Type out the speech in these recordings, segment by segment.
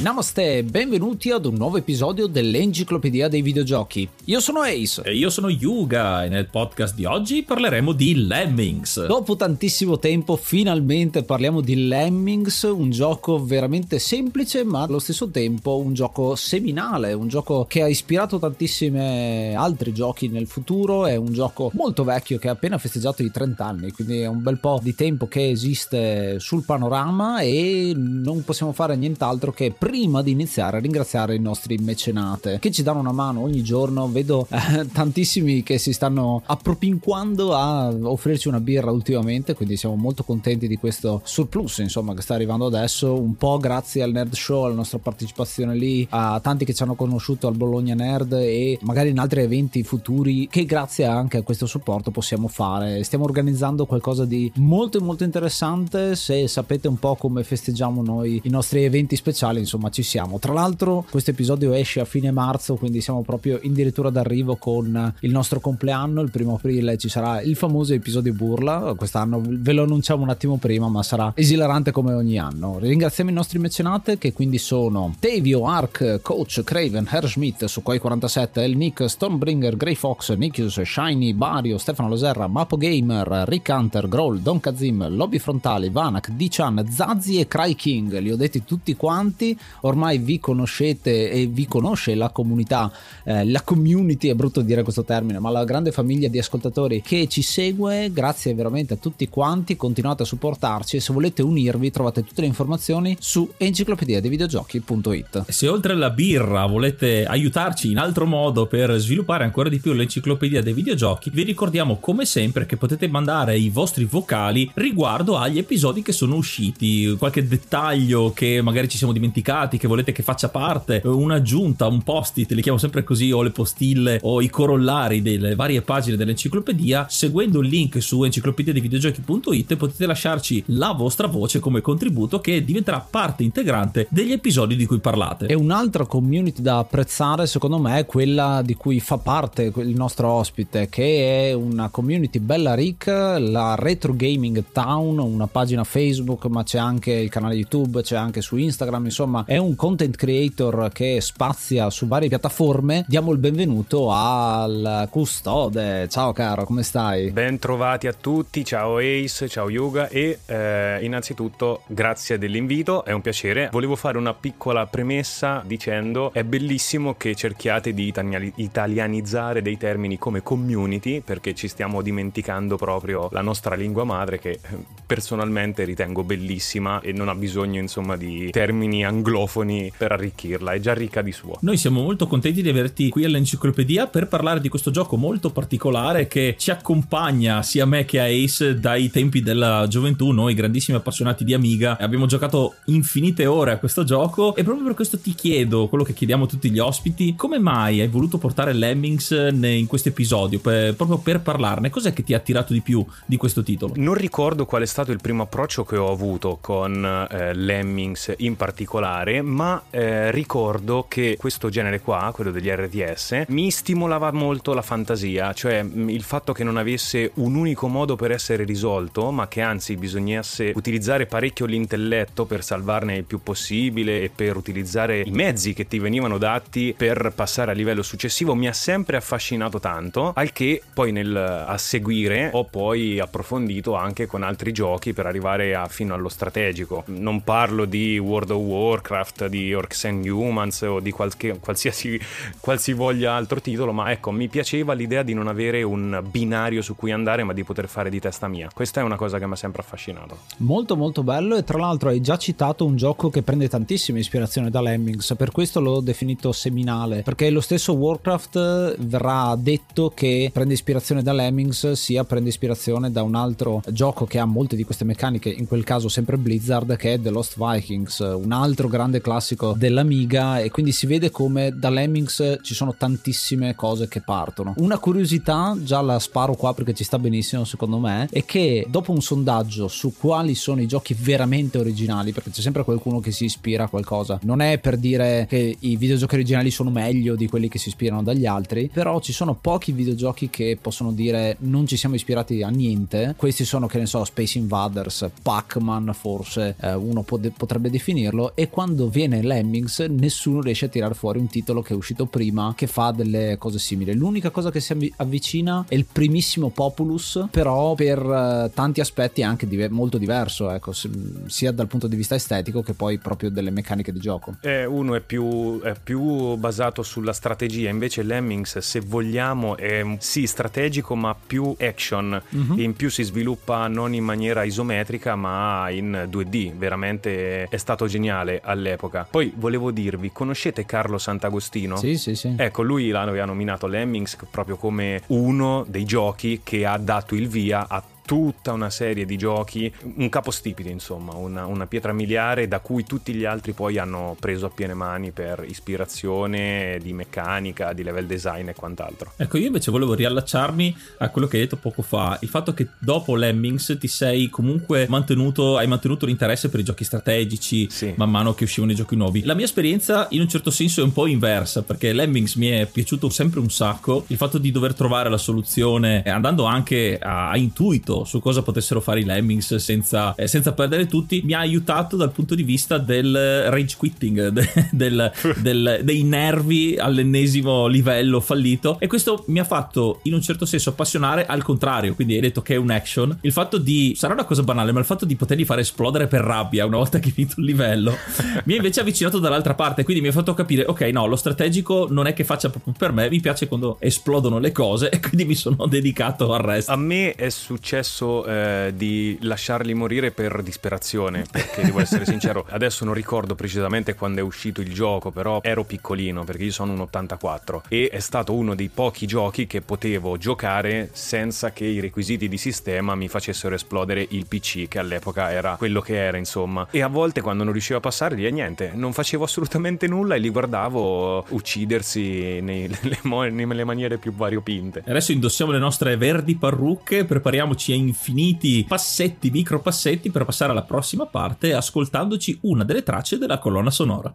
Namaste, benvenuti ad un nuovo episodio dell'Enciclopedia dei Videogiochi. Io sono Ace. E io sono Yuga e nel podcast di oggi parleremo di Lemmings. Dopo tantissimo tempo finalmente parliamo di Lemmings, un gioco veramente semplice ma allo stesso tempo un gioco seminale, un gioco che ha ispirato tantissimi altri giochi nel futuro, è un gioco molto vecchio che ha appena festeggiato i 30 anni, quindi è un bel po' di tempo che esiste sul panorama e non possiamo fare nient'altro che prima di iniziare a ringraziare i nostri mecenate che ci danno una mano ogni giorno. Vedo eh, tantissimi che si stanno appropinquando a offrirci una birra ultimamente, quindi siamo molto contenti di questo surplus insomma che sta arrivando adesso, un po' grazie al Nerd Show, alla nostra partecipazione lì, a tanti che ci hanno conosciuto al Bologna Nerd e magari in altri eventi futuri che grazie anche a questo supporto possiamo fare. Stiamo organizzando qualcosa di molto molto interessante, se sapete un po' come festeggiamo noi i nostri eventi speciali, insomma insomma ci siamo. Tra l'altro questo episodio esce a fine marzo, quindi siamo proprio addirittura d'arrivo con il nostro compleanno, il primo aprile ci sarà il famoso episodio burla, quest'anno ve lo annunciamo un attimo prima, ma sarà esilarante come ogni anno. Ringraziamo i nostri mecenate che quindi sono Tevio, Ark, Coach, Craven, Herr Schmidt, Sukhoi 47, El Nick, Stormbringer, Grey Fox, Nikius, Shiny, Bario, Stefano Loserra, Mapo Gamer, Rick Hunter, Groll, Don Kazim, Lobby Frontali, Vanak, D-Chan, Zazi e Cry King, li ho detti tutti quanti ormai vi conoscete e vi conosce la comunità, eh, la community, è brutto dire questo termine, ma la grande famiglia di ascoltatori che ci segue, grazie veramente a tutti quanti, continuate a supportarci e se volete unirvi trovate tutte le informazioni su enciclopedia dei videogiochi.it. Se oltre alla birra volete aiutarci in altro modo per sviluppare ancora di più l'enciclopedia dei videogiochi, vi ricordiamo come sempre che potete mandare i vostri vocali riguardo agli episodi che sono usciti, qualche dettaglio che magari ci siamo dimenticati pubblicati che volete che faccia parte, un'aggiunta, un post-it, li chiamo sempre così, o le postille o i corollari delle varie pagine dell'enciclopedia, seguendo il link su enciclopediadivideogiochi.it potete lasciarci la vostra voce come contributo che diventerà parte integrante degli episodi di cui parlate. E un'altra community da apprezzare secondo me è quella di cui fa parte il nostro ospite, che è una community bella ricca, la Retro Gaming Town, una pagina Facebook, ma c'è anche il canale YouTube, c'è anche su Instagram, insomma è un content creator che spazia su varie piattaforme. Diamo il benvenuto al custode. Ciao caro, come stai? Ben trovati a tutti, ciao Ace, ciao Yuga e eh, innanzitutto grazie dell'invito, è un piacere. Volevo fare una piccola premessa dicendo è bellissimo che cerchiate di italianizzare dei termini come community perché ci stiamo dimenticando proprio la nostra lingua madre che eh, personalmente ritengo bellissima e non ha bisogno insomma di termini anglofoni anglofoni per arricchirla, è già ricca di suo. Noi siamo molto contenti di averti qui all'enciclopedia per parlare di questo gioco molto particolare che ci accompagna sia a me che a Ace dai tempi della gioventù, noi grandissimi appassionati di Amiga, abbiamo giocato infinite ore a questo gioco e proprio per questo ti chiedo, quello che chiediamo a tutti gli ospiti, come mai hai voluto portare Lemmings in questo episodio, per, proprio per parlarne? Cos'è che ti ha attirato di più di questo titolo? Non ricordo qual è stato il primo approccio che ho avuto con eh, Lemmings in particolare, ma eh, ricordo che questo genere qua, quello degli RTS, mi stimolava molto la fantasia, cioè mm, il fatto che non avesse un unico modo per essere risolto, ma che anzi bisognasse utilizzare parecchio l'intelletto per salvarne il più possibile e per utilizzare i mezzi che ti venivano dati per passare al livello successivo, mi ha sempre affascinato tanto, al che poi nel, a seguire ho poi approfondito anche con altri giochi per arrivare a, fino allo strategico. Non parlo di World of Warcraft, di Orcs and Humans o di qualche, qualsiasi qualsivoglia altro titolo, ma ecco, mi piaceva l'idea di non avere un binario su cui andare, ma di poter fare di testa mia. Questa è una cosa che mi ha sempre affascinato. Molto molto bello e tra l'altro hai già citato un gioco che prende tantissima ispirazione da Lemmings, per questo l'ho definito seminale, perché lo stesso Warcraft verrà detto che prende ispirazione da Lemmings, sia prende ispirazione da un altro gioco che ha molte di queste meccaniche, in quel caso sempre Blizzard, che è The Lost Vikings, un altro grande classico dell'Amiga e quindi si vede come da Lemmings ci sono tantissime cose che partono. Una curiosità, già la sparo qua perché ci sta benissimo secondo me, è che dopo un sondaggio su quali sono i giochi veramente originali, perché c'è sempre qualcuno che si ispira a qualcosa, non è per dire che i videogiochi originali sono meglio di quelli che si ispirano dagli altri, però ci sono pochi videogiochi che possono dire non ci siamo ispirati a niente. Questi sono, che ne so, Space Invaders, Pac-Man forse eh, uno pot- potrebbe definirlo, e quando viene Lemmings nessuno riesce a tirare fuori un titolo che è uscito prima che fa delle cose simili. L'unica cosa che si avvicina è il primissimo Populus, però per uh, tanti aspetti è anche div- molto diverso, ecco, sia dal punto di vista estetico che poi proprio delle meccaniche di gioco. Eh, uno è più, è più, basato sulla strategia, invece Lemmings, se vogliamo, è sì strategico ma più action, mm-hmm. in più si sviluppa non in maniera isometrica ma in 2D, veramente è stato geniale all'epoca. Poi volevo dirvi, conoscete Carlo Sant'Agostino? Sì, sì, sì. Ecco, lui l'aveva nominato Lemmings proprio come uno dei giochi che ha dato il via a tutta una serie di giochi, un capostipite insomma, una, una, pietra miliare da cui tutti gli altri poi hanno preso a piene mani per ispirazione di meccanica, di level design e quant'altro. Ecco, io invece volevo riallacciarmi a quello che hai detto poco fa, il fatto che dopo Lemmings ti sei comunque mantenuto, hai mantenuto l'interesse per i giochi strategici sì. man mano che uscivano i giochi nuovi. La mia esperienza in un certo senso è un po' inversa, perché Lemmings mi è piaciuto sempre un sacco, il fatto di dover trovare la soluzione andando anche a, a intuito su cosa potessero fare i Lemmings senza, eh, senza, perdere tutti, mi ha aiutato dal punto di vista del rage quitting, de, del, del, dei nervi all'ennesimo livello fallito. E questo mi ha fatto in un certo senso appassionare al contrario. Quindi hai detto che è un action. Il fatto di, sarà una cosa banale, ma il fatto di poterli fare esplodere per rabbia una volta che finito il livello mi ha invece avvicinato dall'altra parte. Quindi mi ha fatto capire, ok, no, lo strategico non è che faccia proprio per me, mi piace quando esplodono le cose e quindi mi sono dedicato al resto. A me è successo successo eh, di lasciarli morire per disperazione, perché devo essere sincero, adesso non ricordo precisamente quando è uscito il gioco, però ero piccolino perché io sono un 84 e è stato uno dei pochi giochi che potevo giocare senza che i requisiti di sistema mi facessero esplodere il PC che all'epoca era quello che era, insomma. E a volte quando non riuscivo a passare, lì niente, non facevo assolutamente nulla e li guardavo uccidersi nelle, nelle maniere più variopinte. Adesso indossiamo le nostre verdi parrucche, prepariamoci a infiniti passetti, micro passetti per passare alla prossima parte ascoltandoci una delle tracce della colonna sonora.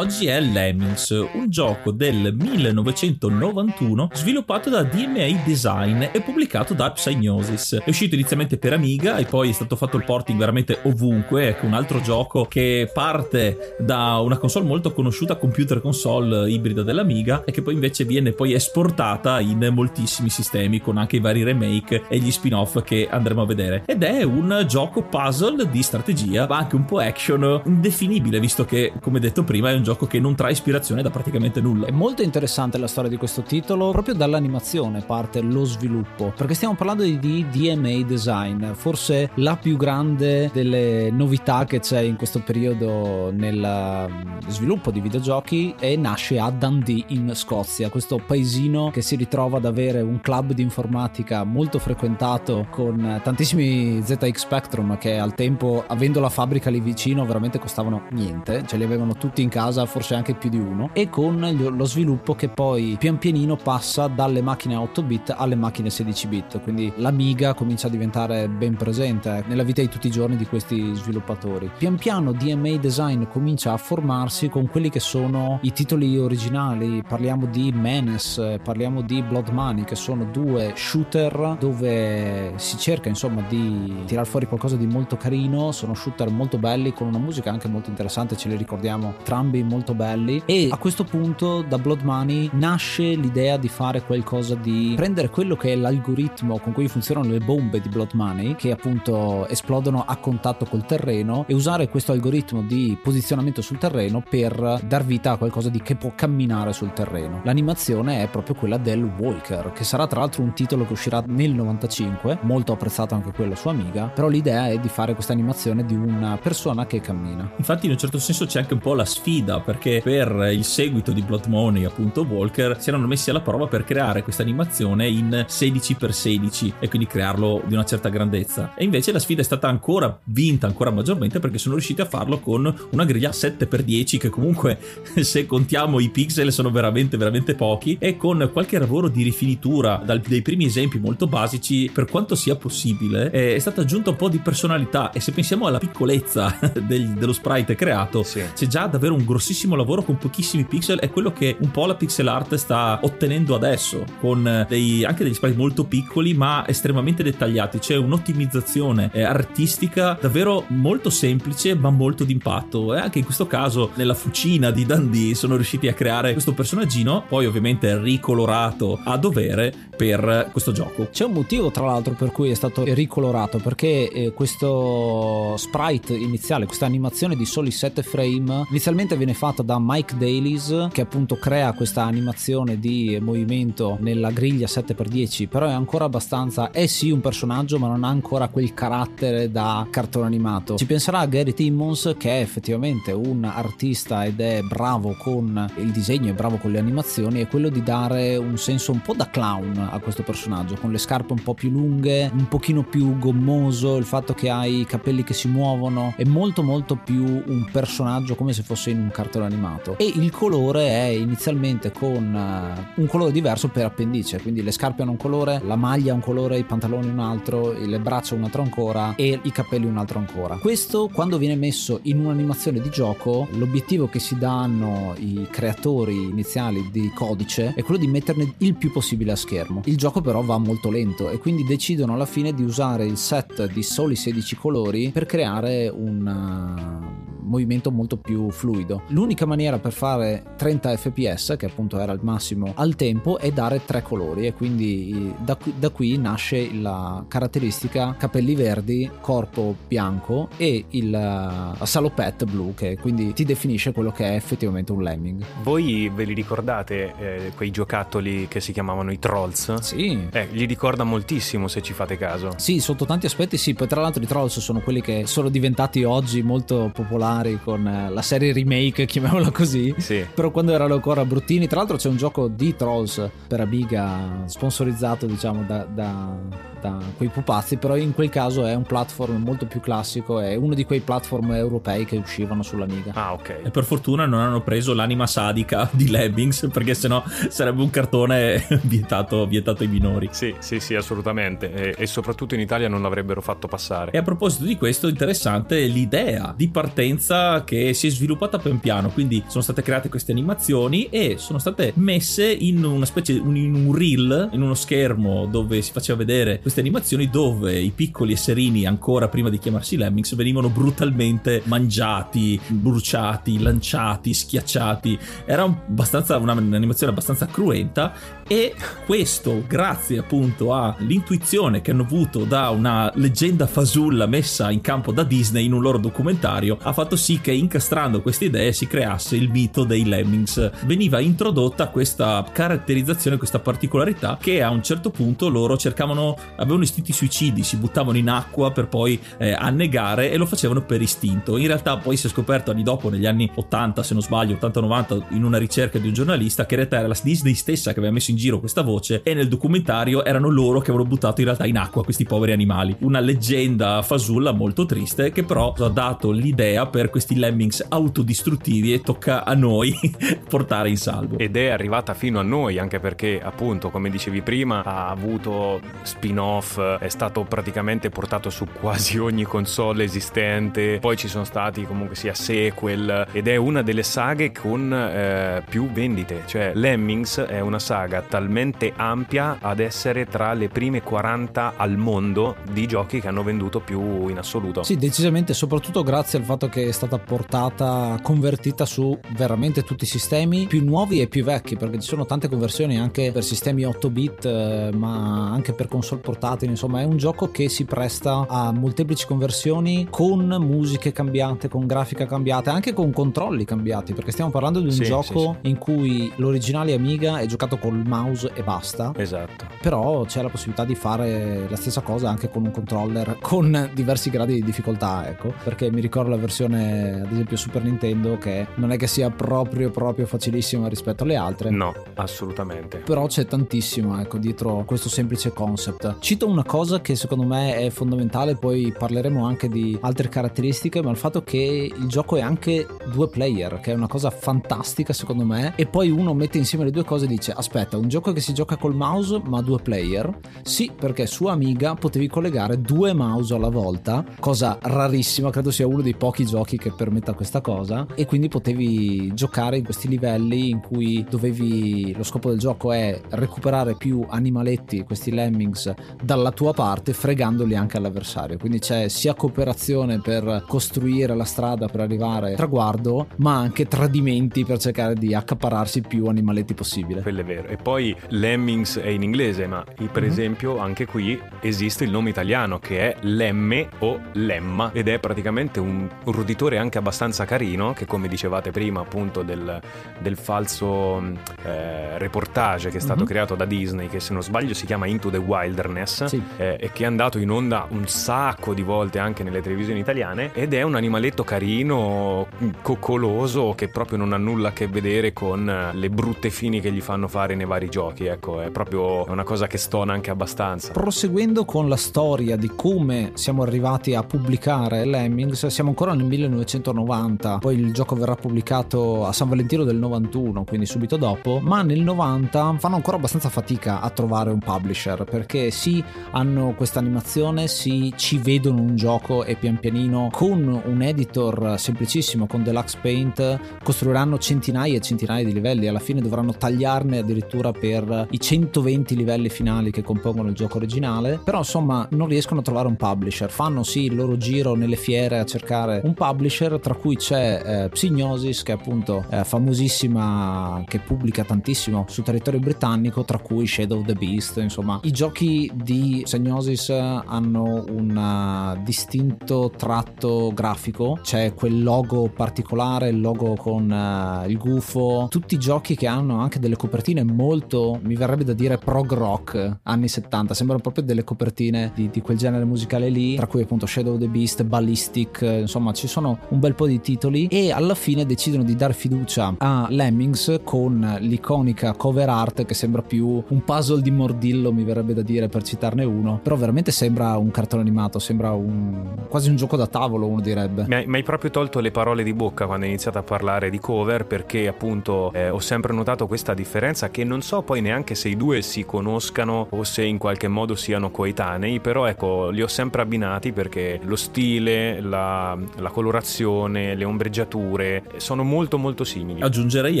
Oggi è Lemmings, un gioco del 1991 sviluppato da DMA Design e pubblicato da Psygnosis. È uscito inizialmente per Amiga e poi è stato fatto il porting veramente ovunque, ecco un altro gioco che parte da una console molto conosciuta, computer console ibrida dell'Amiga e che poi invece viene poi esportata in moltissimi sistemi con anche i vari remake e gli spin-off che andremo a vedere. Ed è un gioco puzzle di strategia, ma anche un po' action, indefinibile visto che, come detto prima, è un gioco che non trae ispirazione da praticamente nulla. È molto interessante la storia di questo titolo, proprio dall'animazione parte lo sviluppo, perché stiamo parlando di DMA Design, forse la più grande delle novità che c'è in questo periodo nel mm, sviluppo di videogiochi e nasce a Dundee in Scozia, questo paesino che si ritrova ad avere un club di informatica molto frequentato con tantissimi ZX Spectrum che al tempo, avendo la fabbrica lì vicino, veramente costavano niente, ce li avevano tutti in casa, forse anche più di uno, e con lo sviluppo che poi pian pianino passa dalle macchine 8 bit alle macchine 16 bit, quindi l'Amiga comincia a diventare ben presente nella vita di tutti i giorni di questi sviluppatori. Pian piano DMA Design comincia a formarsi con quelli che sono i titoli originali, parliamo di Menace, parliamo di Blood Money, che sono due shooter dove si cerca insomma di tirar fuori qualcosa di molto carino, sono shooter molto belli con una musica anche molto interessante, ce li ricordiamo entrambi molto belli e a questo punto da Blood Money nasce l'idea di fare qualcosa di prendere quello che è l'algoritmo con cui funzionano le bombe di Blood Money che appunto esplodono a contatto col terreno e usare questo algoritmo di posizionamento sul terreno per dar vita a qualcosa di che può camminare sul terreno. L'animazione è proprio quella del Walker, che sarà tra l'altro un titolo che uscirà nel 95, molto apprezzato anche quello su Amiga, però l'idea è di fare questa animazione di una persona che cammina. Infatti in un certo senso c'è anche un po' la sfida perché per il seguito di Blood Money, appunto Walker, si erano messi alla prova per creare questa animazione in 16x16 e quindi crearlo di una certa grandezza. E invece la sfida è stata ancora vinta ancora maggiormente perché sono riusciti a farlo con una griglia 7x10 che comunque se contiamo i pixel sono veramente veramente pochi e con qualche lavoro di rifinitura dal, dei primi esempi molto basici per quanto sia possibile è stata aggiunta un po' di personalità e se pensiamo alla piccolezza del, dello sprite creato sì. c'è già davvero un grossissimo lavoro con pochissimi pixel è quello che un po' la pixel art sta ottenendo adesso con dei, anche degli sprite molto piccoli ma estremamente dettagliati. C'è un'ottimizzazione eh, artistica davvero molto semplice ma molto d'impatto. E anche in questo caso nella fucina di Dundee sono riusciti a creare questo personaggino poi ovviamente ricolorato a dovere per questo gioco. C'è un motivo tra l'altro per cui è stato ricolorato perché eh, questo sprite iniziale questa animazione di soli 7 frame inizialmente viene fatta da Mike Dailies che appunto crea questa animazione di movimento nella griglia 7x10 però è ancora abbastanza è sì un personaggio ma non ha ancora quel carattere da cartone animato. Ci penserà Gary Timmons che è effettivamente un artista ed è bravo con il disegno è bravo con le animazioni è quello di dare un senso un po' da clown a questo personaggio con le scarpe un po' più lunghe un pochino più gommoso il fatto che ha i capelli che si muovono è molto molto più un personaggio come se fosse in un cartone animato e il colore è inizialmente con uh, un colore diverso per appendice quindi le scarpe hanno un colore la maglia un colore i pantaloni un altro le braccia un altro ancora e i capelli un altro ancora. Questo quando viene messo in un'animazione di gioco l'obiettivo che si danno i creatori iniziali di codice è quello di metterne il più possibile a schermo. Il gioco però va molto lento e quindi decidono alla fine di usare il set di soli 16 colori per creare un uh, movimento molto più fluido. L'unica maniera per fare 30 fps, che appunto era il massimo al tempo, è dare tre colori e quindi da qui, da qui nasce la caratteristica capelli verdi, corpo bianco e il uh, salopette blu che quindi ti definisce quello che è effettivamente un lemming. Voi ve li ricordate eh, quei giocattoli che si chiamavano i trolls? Sì. Eh, li ricorda moltissimo se ci fate caso. Sì, sotto tanti aspetti sì, poi tra l'altro i trolls sono quelli che sono diventati oggi molto popolari con eh, la serie remake, chiamiamola così. Sì. Però quando erano ancora bruttini, tra l'altro c'è un gioco di trolls per Amiga sponsorizzato diciamo da, da, da quei pupazzi, però in quel caso è un platform molto più classico, è uno di quei platform europei che uscivano sull'Amiga. Ah, ok. E per fortuna non hanno preso l'anima sadica di Lemmings, perché sennò sarebbe un cartone vietato, vietato ai minori. Sì, sì, sì, assolutamente. E, e soprattutto in Italia non l'avrebbero fatto passare. E a proposito di questo, interessante l'idea di partenza licenza che si è sviluppata pian piano, quindi sono state create queste animazioni e sono state messe in una specie in un reel, in uno schermo dove si faceva vedere queste animazioni dove i piccoli esserini ancora prima di chiamarsi Lemmings venivano brutalmente mangiati, bruciati, lanciati, schiacciati. Era abbastanza, un'animazione abbastanza cruenta e questo grazie appunto all'intuizione che hanno avuto da una leggenda fasulla messa in campo da Disney in un loro documentario ha fatto sì che incastrando queste idee si creasse il mito dei Lemmings. Veniva introdotta questa caratterizzazione, questa particolarità che a un certo punto loro cercavano, avevano istinti suicidi, si buttavano in acqua per poi eh, annegare e lo facevano per istinto. In realtà poi si è scoperto anni dopo, negli anni 80 se non sbaglio, 80-90, in una ricerca di un giornalista che in realtà era la Disney stessa che aveva messo in giro questa voce e nel documentario erano loro che avevano buttato in realtà in acqua questi poveri animali. Una leggenda fasulla molto triste che però ha dato l'idea per questi lemmings autodistruttivi e tocca a noi portare in salvo. Ed è arrivata fino a noi anche perché appunto come dicevi prima ha avuto spin-off, è stato praticamente portato su quasi ogni console esistente, poi ci sono stati comunque sia sequel ed è una delle saghe con eh, più vendite, cioè Lemmings è una saga talmente ampia ad essere tra le prime 40 al mondo di giochi che hanno venduto più in assoluto. Sì, decisamente, soprattutto grazie al fatto che è stata portata, convertita su veramente tutti i sistemi più nuovi e più vecchi, perché ci sono tante conversioni anche per sistemi 8 bit, eh, ma anche per console portatili, insomma, è un gioco che si presta a molteplici conversioni con musiche cambiate, con grafica cambiata, anche con controlli cambiati, perché stiamo parlando di un sì, gioco sì, sì. in cui l'originale Amiga è giocato col mouse e basta. Esatto. Però c'è la possibilità di fare la stessa cosa anche con un controller con diversi gradi di difficoltà, ecco, perché mi ricordo la versione ad esempio Super Nintendo che non è che sia proprio proprio facilissima rispetto alle altre. No, assolutamente. Però c'è tantissimo, ecco, dietro questo semplice concept. Cito una cosa che secondo me è fondamentale, poi parleremo anche di altre caratteristiche, ma il fatto che il gioco è anche due player, che è una cosa fantastica secondo me, e poi uno mette insieme le due cose e dice aspetta, un gioco che si gioca col mouse ma due player? Sì, perché su Amiga potevi collegare due mouse alla volta, cosa rarissima, credo sia uno dei pochi giochi che permetta questa cosa, e quindi potevi giocare in questi livelli in cui dovevi, lo scopo del gioco è recuperare più animaletti, questi lemmings, dalla tua parte, fregandoli anche all'avversario. Quindi c'è sia cooperazione per costruire la strada per arrivare al traguardo, ma anche tradimenti per cercare di accapararsi più animaletti possibile. Quello è vero. E poi Lemmings è in inglese, ma per mm-hmm. esempio anche qui esiste il nome italiano che è Lemme o Lemma ed è praticamente un, un roditore anche abbastanza carino che come dicevate prima appunto del, del falso eh, reportage che è stato mm-hmm. creato da Disney che se non sbaglio si chiama Into the Wilderness sì. eh, e che è andato in onda un sacco di volte anche nelle televisioni italiane ed è un animaletto carino, coccoloso che proprio non ha nulla a che vedere con le brutte fini che gli fanno fare nei vari giochi, ecco, è proprio una cosa che stona anche abbastanza. Proseguendo con la storia di come siamo arrivati a pubblicare Lemmings, siamo ancora nel 1990, poi il gioco verrà pubblicato a San Valentino del 91, quindi subito dopo, ma nel 90 fanno ancora abbastanza fatica a trovare un publisher perché sì, hanno questa animazione, sì, ci vedono un gioco e pian pianino con un editor semplicissimo, con Deluxe Paint, costruiranno centinaia e centinaia di livelli, alla fine dovranno tagliarne addirittura per i 120 livelli finali che compongono il gioco originale, però insomma non riescono a trovare un publisher, fanno sì il loro giro nelle fiere a cercare un publisher, tra cui c'è eh, Psygnosis che è appunto eh, famosissima, che pubblica tantissimo su territorio britannico, tra cui Shadow of the Beast, insomma i giochi di Psygnosis hanno un uh, distinto tratto grafico, c'è quel logo particolare, il logo con uh, il gufo, tutti i giochi che hanno anche delle copertine molto, mi verrebbe da dire prog rock, anni 70, sembrano proprio delle copertine di, di quel genere musicale lì, tra cui appunto Shadow of the Beast, Ballistic, insomma ci sono un bel po' di titoli e alla fine decidono di dare fiducia a Lemmings con l'iconica cover art che sembra più un puzzle di mordillo, mi verrebbe da dire per citarne uno, però veramente sembra un cartone animato, sembra un, quasi un gioco da tavolo uno direbbe. Mi hai, mi hai, proprio tolto le parole di bocca quando hai iniziato a parlare di cover perché appunto eh, ho sempre notato questa differenza che non so poi neanche se i due si conoscano o se in qualche modo siano coetanei, però ecco li ho sempre abbinati perché lo stile, la, la colorazione le ombreggiature sono molto molto simili. Aggiungerei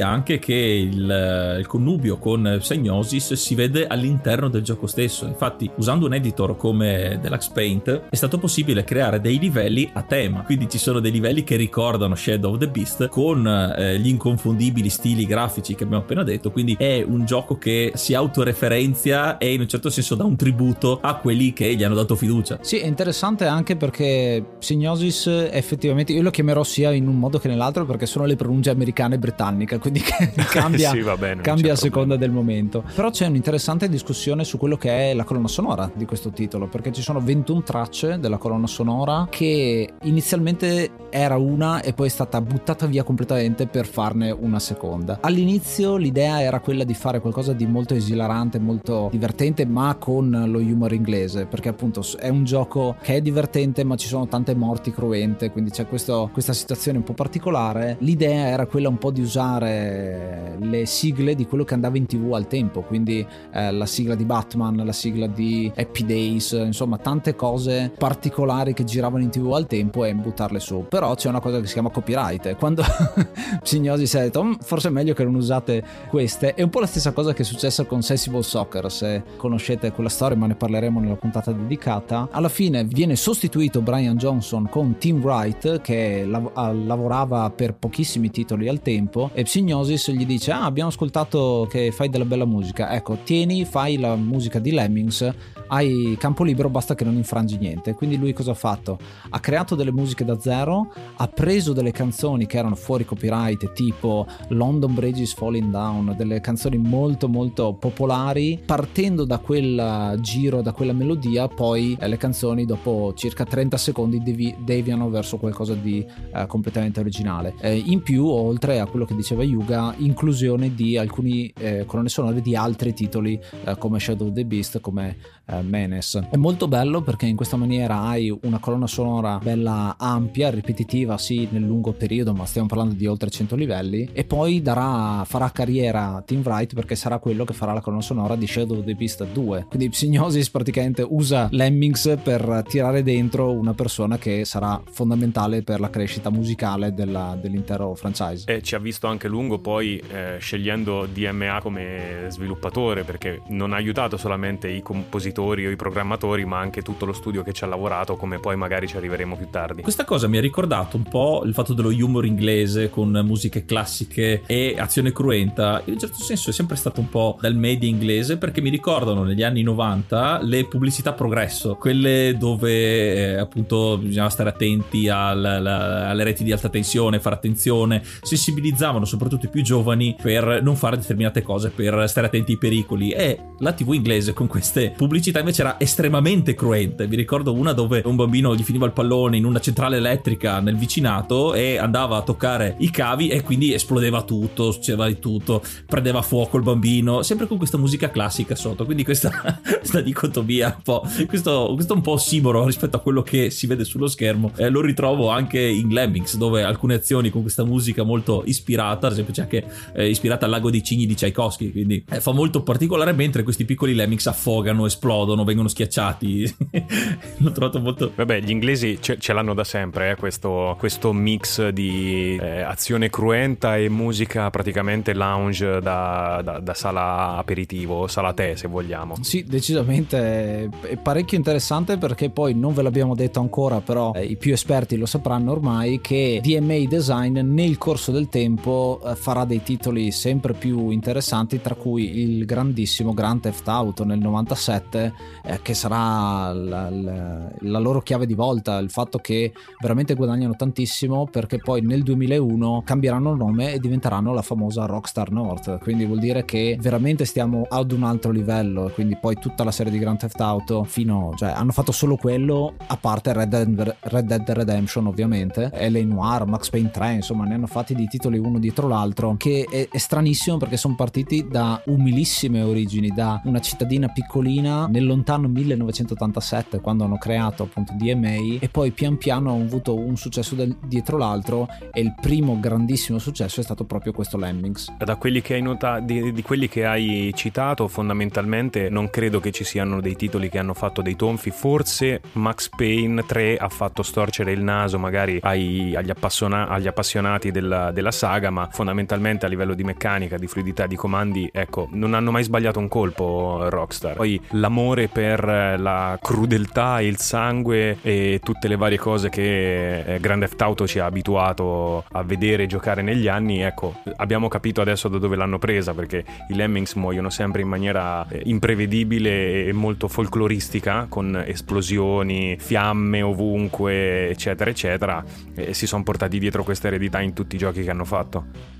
anche che il, il connubio con Psygnosis si vede all'interno del gioco stesso. Infatti, usando un editor come Deluxe Paint è stato possibile creare dei livelli a tema. Quindi ci sono dei livelli che ricordano Shadow of the Beast con eh, gli inconfondibili stili grafici che abbiamo appena detto. Quindi è un gioco che si autoreferenzia e in un certo senso dà un tributo a quelli che gli hanno dato fiducia. Sì, è interessante anche perché Signosis effettivamente io lo chiamerò sia in un modo che nell'altro perché sono le pronunce americane e britanniche, quindi cambia, sì, bene, cambia a seconda del momento. Però c'è un'interessante discussione su quello che è la colonna sonora di questo titolo, perché ci sono 21 tracce della colonna sonora che inizialmente era una e poi è stata buttata via completamente per farne una seconda. All'inizio l'idea era quella di fare qualcosa di molto esilarante, molto divertente, ma con lo humor inglese, perché appunto è un gioco che è divertente, ma ci sono tante morti cruente, quindi c'è questo, questa situazione un po' particolare. L'idea era quella un po' di usare le sigle di quello che andava in tv al tempo, quindi eh, la sigla di Batman, la sigla di Happy Days, insomma tante cose particolari che giravano in tv al tempo e buttarle su. Però c'è una cosa che si chiama copyright. Quando Signosi si è detto, mm, forse è meglio che non usate queste, è un po' la stessa cosa che è successa con Sensible Soccer, se conoscete quella storia, ma ne parleremo nella puntata dedicata. Alla fine viene sostituito Brian Johnson con Tim Wright, che lav- lavorava per pochissimi titoli al tempo, e Psygnosis gli dice: Ah, abbiamo ascoltato che fai della bella musica. Ecco, tieni, fai la musica di Lemmings hai campo libero, basta che non infrangi niente. Quindi lui cosa ha fatto? Ha creato delle musiche da zero, ha preso delle canzoni che erano fuori copyright, tipo London Bridge is Falling Down, delle canzoni molto molto popolari, partendo da quel giro, da quella melodia, poi eh, le canzoni dopo circa 30 secondi devi, deviano verso qualcosa di eh, completamente originale. Eh, in più, oltre a quello che diceva Yuga, inclusione di alcuni eh, colonne sonore di altri titoli eh, come Shadow of the Beast, come eh, Menes. È molto bello perché in questa maniera hai una colonna sonora bella ampia, ripetitiva sì nel lungo periodo, ma stiamo parlando di oltre 100 livelli e poi darà, farà carriera Tim Wright perché sarà quello che farà la colonna sonora di Shadow of the Beast 2. Quindi Psygnosis praticamente usa Lemmings per tirare dentro una persona che sarà fondamentale per la crescita musicale della, dell'intero franchise. E ci ha visto anche lungo poi eh, scegliendo DMA come sviluppatore perché non ha aiutato solamente i compositori o i programmatori, ma anche tutto lo studio che ci ha lavorato, come poi magari ci arriveremo più tardi. Questa cosa mi ha ricordato un po' il fatto dello humor inglese con musiche classiche e azione cruenta. In un certo senso è sempre stato un po' dal media inglese perché mi ricordano negli anni 90 le pubblicità progresso, quelle dove eh, appunto bisognava stare attenti al, alla, alle reti di alta tensione, fare attenzione, sensibilizzavano soprattutto i più giovani per non fare determinate cose, per stare attenti ai pericoli. E la TV inglese con queste pubblicità pubblicità invece era estremamente cruente. Vi ricordo una dove un bambino gli finiva il pallone in una centrale elettrica nel vicinato e andava a toccare i cavi e quindi esplodeva tutto, succedeva di tutto, prendeva fuoco il bambino, sempre con questa musica classica sotto. Quindi questa, questa dicotomia un po', questo, questo un po' ossimoro rispetto a quello che si vede sullo schermo, eh, lo ritrovo anche in Lemmings, dove alcune azioni con questa musica molto ispirata, ad esempio c'è anche eh, ispirata al lago dei cigni di Tchaikovsky, quindi eh, fa molto particolare mentre questi piccoli Lemmings affogano, esplodono esplodono, vengono schiacciati. L'ho trovato molto. Vabbè, gli inglesi ce, ce l'hanno da sempre, eh, questo, questo, mix di eh, azione cruenta e musica praticamente lounge da, da, da, sala aperitivo, sala tè se vogliamo. Sì, decisamente è parecchio interessante perché poi non ve l'abbiamo detto ancora, però eh, i più esperti lo sapranno ormai che DMA Design nel corso del tempo eh, farà dei titoli sempre più interessanti, tra cui il grandissimo Grand Theft Auto nel 97 eh, che sarà la, la, la, loro chiave di volta, il fatto che veramente guadagnano tantissimo perché poi nel 2001 cambieranno nome e diventeranno la famosa Rockstar North, quindi vuol dire che veramente stiamo ad un altro livello, quindi poi tutta la serie di Grand Theft Auto fino, cioè hanno fatto solo quello a parte Red Dead, Red Dead Redemption ovviamente, LA Noir, Max Payne 3, insomma ne hanno fatti di titoli uno dietro l'altro che è, è stranissimo perché sono partiti da umilissime origini, da una cittadina piccolina nel lontano 1987 quando hanno creato appunto DMA e poi pian piano hanno avuto un successo del, dietro l'altro e il primo grandissimo successo è stato proprio questo Lemmings. Da quelli che hai notato, di, di quelli che hai citato fondamentalmente non credo che ci siano dei titoli che hanno fatto dei tonfi, forse Max Payne 3 ha fatto storcere il naso magari ai, agli, appassiona, agli, appassionati della, della saga ma fondamentalmente a livello di meccanica, di fluidità, di comandi, ecco, non hanno mai sbagliato un colpo Rockstar. Poi l'amore per la crudeltà, il sangue e tutte le varie cose che eh, Grand Theft Auto ci ha abituato a vedere e giocare negli anni, ecco, abbiamo capito adesso da dove l'hanno presa perché i Lemmings muoiono sempre in maniera eh, imprevedibile e molto folcloristica con esplosioni, fiamme ovunque, eccetera, eccetera, e si sono portati dietro questa eredità in tutti i giochi che hanno fatto.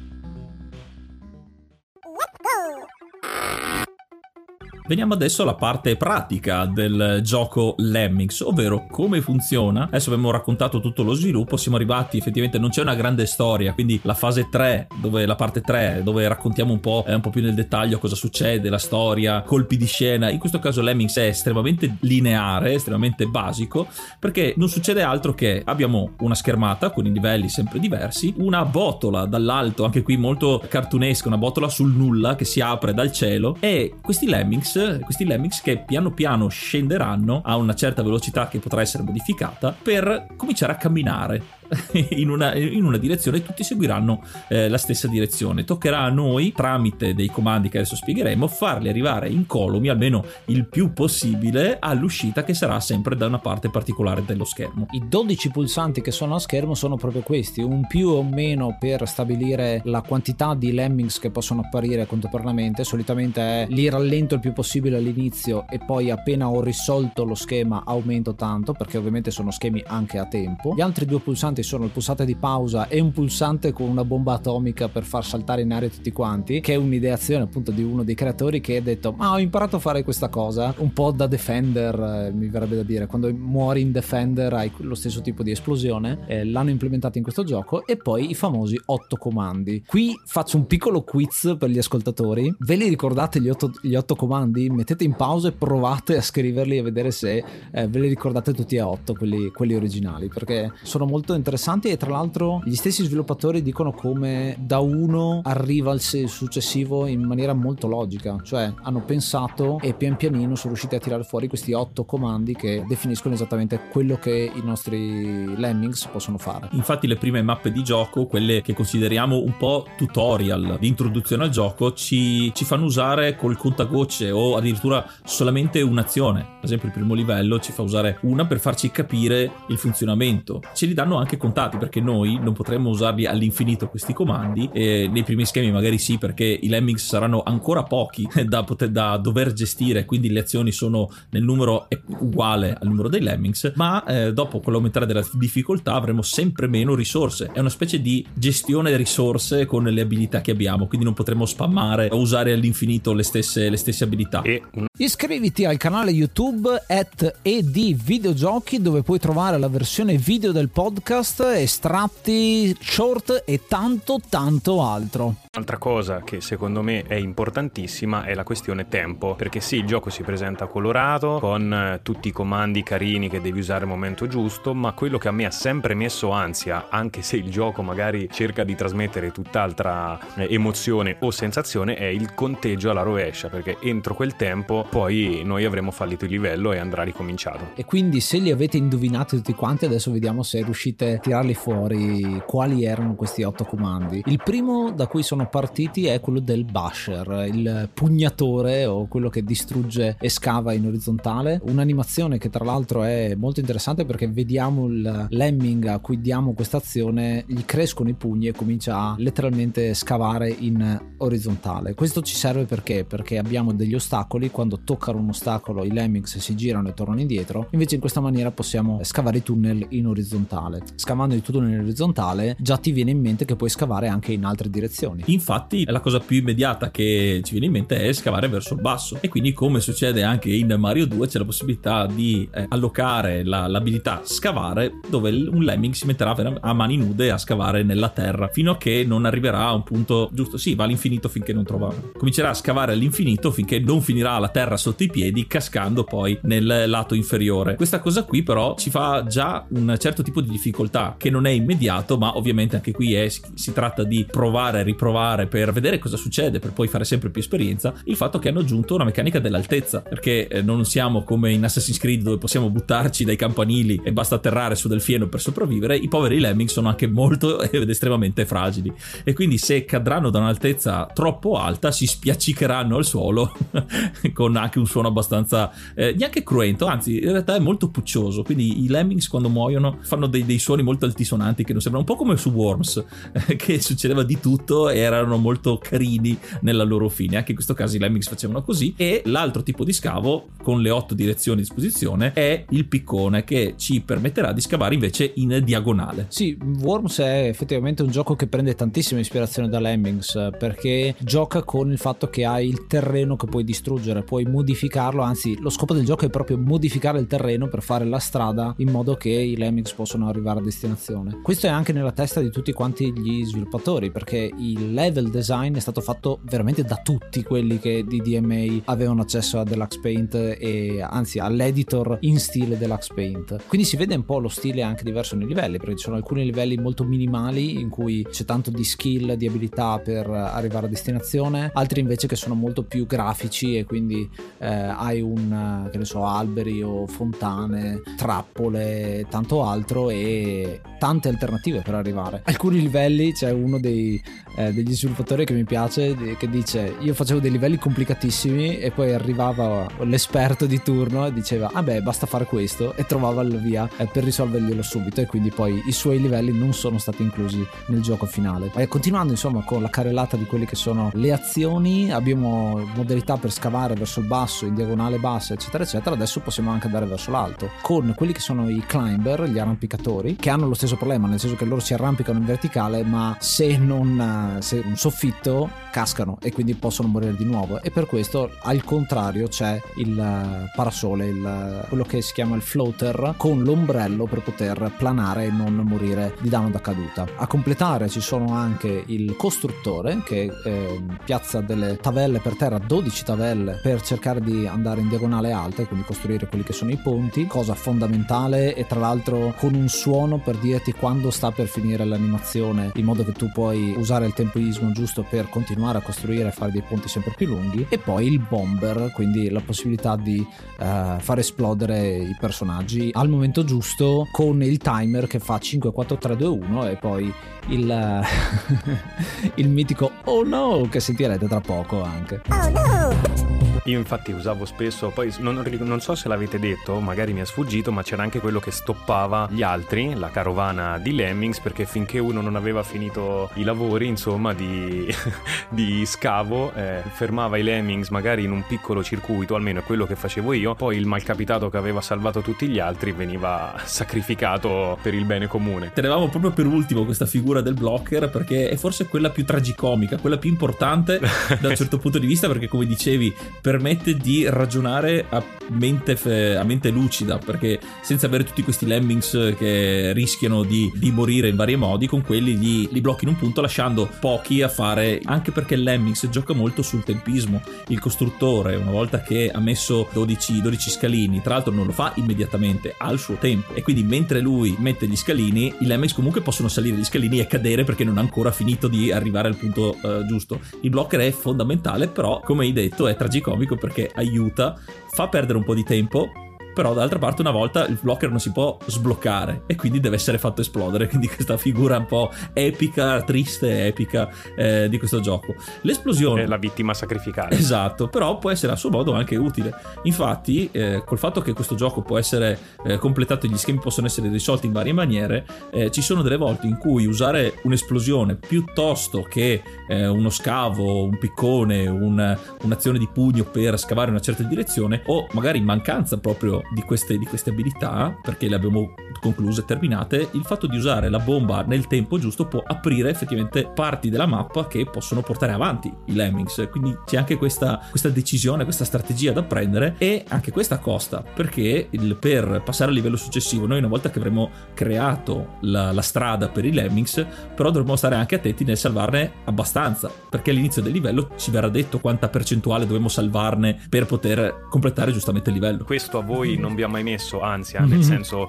Veniamo adesso alla parte pratica del gioco Lemmings, ovvero come funziona. Adesso abbiamo raccontato tutto lo sviluppo, siamo arrivati effettivamente non c'è una grande storia, quindi la fase 3, dove la parte 3, dove raccontiamo un po', eh, un po' più nel dettaglio cosa succede, la storia, colpi di scena. In questo caso Lemmings è estremamente lineare, estremamente basico, perché non succede altro che abbiamo una schermata con i livelli sempre diversi, una botola dall'alto, anche qui molto cartunesca, una botola sul nulla che si apre dal cielo e questi Lemmings questi lemmings che piano piano scenderanno a una certa velocità che potrà essere modificata per cominciare a camminare in una, in una direzione e tutti seguiranno eh, la stessa direzione. Toccherà a noi, tramite dei comandi che adesso spiegheremo, farli arrivare in columi almeno il più possibile all'uscita che sarà sempre da una parte particolare dello schermo. I 12 pulsanti che sono a schermo sono proprio questi, un più o meno per stabilire la quantità di lemmings che possono apparire contemporaneamente, solitamente è li rallento il più possibile all'inizio e poi appena ho risolto lo schema aumento tanto perché ovviamente sono schemi anche a tempo. Gli altri due pulsanti pulsanti sono il pulsante di pausa e un pulsante con una bomba atomica per far saltare in aria tutti quanti, che è un'ideazione appunto di uno dei creatori che ha detto ma ho imparato a fare questa cosa, un po' da Defender eh, mi verrebbe da dire, quando muori in Defender hai lo stesso tipo di esplosione, eh, l'hanno implementato in questo gioco e poi i famosi 8 comandi. Qui faccio un piccolo quiz per gli ascoltatori, ve li ricordate gli 8, gli 8 comandi? Mettete in pausa e provate a scriverli e vedere se eh, ve li ricordate tutti a 8, quelli, quelli originali, perché sono molto interessanti interessanti e tra l'altro gli stessi sviluppatori dicono come da uno arriva al successivo in maniera molto logica, cioè hanno pensato e pian pianino sono riusciti a tirare fuori questi otto comandi che definiscono esattamente quello che i nostri lemmings possono fare. Infatti le prime mappe di gioco, quelle che consideriamo un po' tutorial di introduzione al gioco, ci, ci fanno usare col contagocce o addirittura solamente un'azione. Ad esempio il primo livello ci fa usare una per farci capire il funzionamento. Ce li danno anche contati perché noi non potremmo usarli all'infinito questi comandi e nei primi schemi magari sì perché i lemmings saranno ancora pochi da, poter, da dover gestire quindi le azioni sono nel numero uguale al numero dei lemmings ma eh, dopo con l'aumentare della difficoltà avremo sempre meno risorse. È una specie di gestione risorse con le abilità che abbiamo quindi non potremo spammare o usare all'infinito le stesse, le stesse abilità. E... iscriviti al canale youtube at ed videogiochi dove puoi trovare la versione video del podcast estratti, short e tanto tanto altro. Un'altra cosa che secondo me è importantissima è la questione tempo, perché sì, il gioco si presenta colorato, con eh, tutti i comandi carini che devi usare al momento giusto, ma quello che a me ha sempre messo ansia, anche se il gioco magari cerca di trasmettere tutt'altra eh, emozione o sensazione, è il conteggio alla rovescia, perché entro quel tempo poi noi avremo fallito il livello e andrà ricominciato. E quindi se li avete indovinati tutti quanti, adesso vediamo se riuscite tirarli fuori quali erano questi otto comandi. Il primo da cui sono partiti è quello del basher, il pugnatore o quello che distrugge e scava in orizzontale. Un'animazione che tra l'altro è molto interessante perché vediamo il lemming a cui diamo questa azione, gli crescono i pugni e comincia a letteralmente scavare in orizzontale. Questo ci serve perché? Perché abbiamo degli ostacoli, quando toccano un ostacolo i lemmings si girano e tornano indietro, invece in questa maniera possiamo scavare i tunnel in orizzontale. Scavando di tutto in orizzontale, già ti viene in mente che puoi scavare anche in altre direzioni. Infatti, la cosa più immediata che ci viene in mente è scavare verso il basso. E quindi, come succede anche in Mario 2, c'è la possibilità di eh, allocare la, l'abilità scavare, dove un lemming si metterà a mani nude a scavare nella terra fino a che non arriverà a un punto giusto. Sì, va all'infinito finché non trova. Comincerà a scavare all'infinito finché non finirà la terra sotto i piedi, cascando poi nel lato inferiore. Questa cosa qui, però, ci fa già un certo tipo di difficoltà che non è immediato, ma ovviamente anche qui è, si tratta di provare e riprovare per vedere cosa succede, per poi fare sempre più esperienza. Il fatto che hanno aggiunto una meccanica dell'altezza, perché eh, non siamo come in Assassin's Creed dove possiamo buttarci dai campanili e basta atterrare su del fieno per sopravvivere, i poveri lemming sono anche molto ed estremamente fragili. E quindi se cadranno da un'altezza troppo alta si spiaccicheranno al suolo con anche un suono abbastanza eh, neanche cruento, anzi in realtà è molto puccioso. Quindi i lemmings quando muoiono fanno dei, dei suoni molto altisonanti che non sembrano un po' come su Worms, eh, che succedeva di tutto e erano molto carini nella loro fine. Anche in questo caso i lemmings facevano così. E l'altro tipo di scavo con le otto direzioni a disposizione è il piccone che ci permetterà di scavare invece in diagonale. Sì, Worms è effettivamente un gioco che prende tantissima ispirazione da Lemmings perché gioca con il fatto che hai il terreno che puoi distruggere, puoi modificarlo, anzi lo scopo del gioco è proprio modificare il terreno per fare la strada in modo che i Lemmings possano arrivare destinazione. Questo è anche nella testa di tutti quanti gli sviluppatori perché il level design è stato fatto veramente da tutti quelli che di DMA avevano accesso a Deluxe Paint e anzi all'editor in stile Deluxe Paint. Quindi si vede un po' lo stile anche diverso nei livelli perché ci sono alcuni livelli molto minimali in cui c'è tanto di skill, di abilità per arrivare a destinazione, altri invece che sono molto più grafici e quindi eh, hai un che ne so alberi o fontane, trappole, tanto altro e tante alternative per arrivare. Alcuni livelli c'è uno dei, eh, degli sviluppatori che mi piace che dice io facevo dei livelli complicatissimi e poi arrivava l'esperto di turno e diceva ah beh basta fare questo e trovava la via eh, per risolverglielo subito e quindi poi i suoi livelli non sono stati inclusi nel gioco finale. E continuando insomma con la carrellata di quelle che sono le azioni abbiamo modalità per scavare verso il basso, in diagonale bassa eccetera eccetera adesso possiamo anche andare verso l'alto con quelli che sono i climber, gli arrampicatori che hanno lo stesso problema nel senso che loro si arrampicano in verticale ma se non se un soffitto cascano e quindi possono morire di nuovo e per questo al contrario c'è il eh, parasole, il, quello che si chiama il floater con l'ombrello per poter planare e non morire di danno da caduta. A completare ci sono anche il costruttore che eh, piazza delle tavelle per terra, 12 tavelle per cercare di andare in diagonale alte, quindi costruire quelli che sono i ponti, cosa fondamentale e tra l'altro con un suono per dirti quando sta per finire l'animazione in modo che tu puoi usare il tempoismo giusto per continuare a costruire e fare dei ponti sempre più lunghi e poi il bomber, quindi la possibilità di uh, far esplodere i personaggi al momento giusto con il timer che fa 5 4 3 2 1 e poi il, il mitico oh no che sentirete tra poco anche. Oh no! Io infatti usavo spesso, poi non, non, so se l'avete detto, magari mi è sfuggito, ma c'era anche quello che stoppava gli altri, la carovana di Lemmings, perché finché uno non aveva finito i lavori, insomma, di, di scavo, eh, fermava i Lemmings magari in un piccolo circuito, almeno è quello che facevo io, poi il malcapitato che aveva salvato tutti gli altri veniva sacrificato per il bene comune. Tenevamo proprio per ultimo questa figura del blocker perché è forse quella più tragicomica, quella più importante da un certo punto di vista, perché come dicevi, per permette di ragionare a mente, a mente, lucida perché senza avere tutti questi lemmings che rischiano di, di morire in vari modi con quelli li, li, blocchi in un punto lasciando pochi a fare anche perché lemmings gioca molto sul tempismo. Il costruttore una volta che ha messo 12, 12 scalini tra l'altro non lo fa immediatamente ha il suo tempo. E quindi mentre lui mette gli scalini i lemmings comunque possono salire gli scalini e cadere perché non ha ancora finito di arrivare al punto uh, giusto. Il blocker è fondamentale però come hai detto è tragicomico comico perché aiuta, fa perdere un po' di tempo, però dall'altra parte una volta il blocker non si può sbloccare e quindi deve essere fatto esplodere, quindi questa figura un po' epica, triste, epica eh, di questo gioco. L'esplosione... È la vittima sacrificale. Esatto, però può essere a suo modo anche utile. Infatti, eh, col fatto che questo gioco può essere eh, completato e gli schemi possono essere risolti in varie maniere, eh, ci sono delle volte in cui usare un'esplosione piuttosto che eh, uno scavo, un piccone, un, un'azione di pugno per scavare in una certa direzione o magari in mancanza proprio di queste, di queste abilità, perché le abbiamo concluse terminate, il fatto di usare la bomba nel tempo giusto può aprire effettivamente parti della mappa che possono portare avanti i lemmings. Quindi c'è anche questa, questa decisione, questa strategia da prendere e anche questa costa, perché il, per passare al livello successivo, noi una volta che avremo creato la, la strada per i lemmings, però dovremo stare anche attenti nel salvarne abbastanza, perché all'inizio del livello ci verrà detto quanta percentuale dovremo salvarne per poter completare giustamente il livello. Questo a voi non vi ha mai messo ansia, nel senso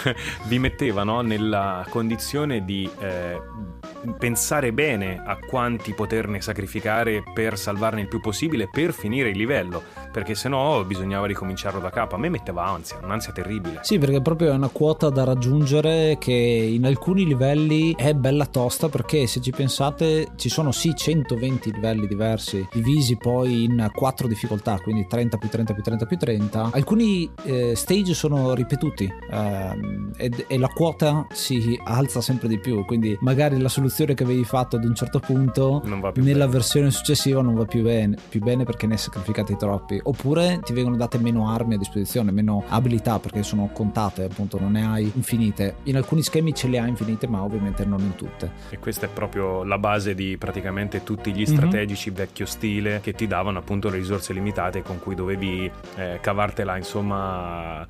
vi metteva no, nella condizione di eh, pensare bene a quanti poterne sacrificare per salvarne il più possibile per finire il livello, perché se no bisognava ricominciarlo da capo. A me metteva ansia, un'ansia terribile. Sì, perché proprio è una quota da raggiungere che in alcuni livelli è bella tosta, perché se ci pensate ci sono sì 120 livelli diversi, divisi poi in quattro difficoltà, quindi 30 più 30 più 30 più 30. Alcuni eh, stage sono ripetuti ehm, e, e la quota si alza sempre di più, quindi magari la soluzione che avevi fatto ad un certo punto nella bene. versione successiva non va più bene, più bene perché ne hai sacrificati troppi oppure ti vengono date meno armi a disposizione meno abilità perché sono contate appunto non ne hai infinite in alcuni schemi ce le hai infinite ma ovviamente non in tutte e questa è proprio la base di praticamente tutti gli strategici mm-hmm. vecchio stile che ti davano appunto le risorse limitate con cui dovevi eh, cavartela insomma eh,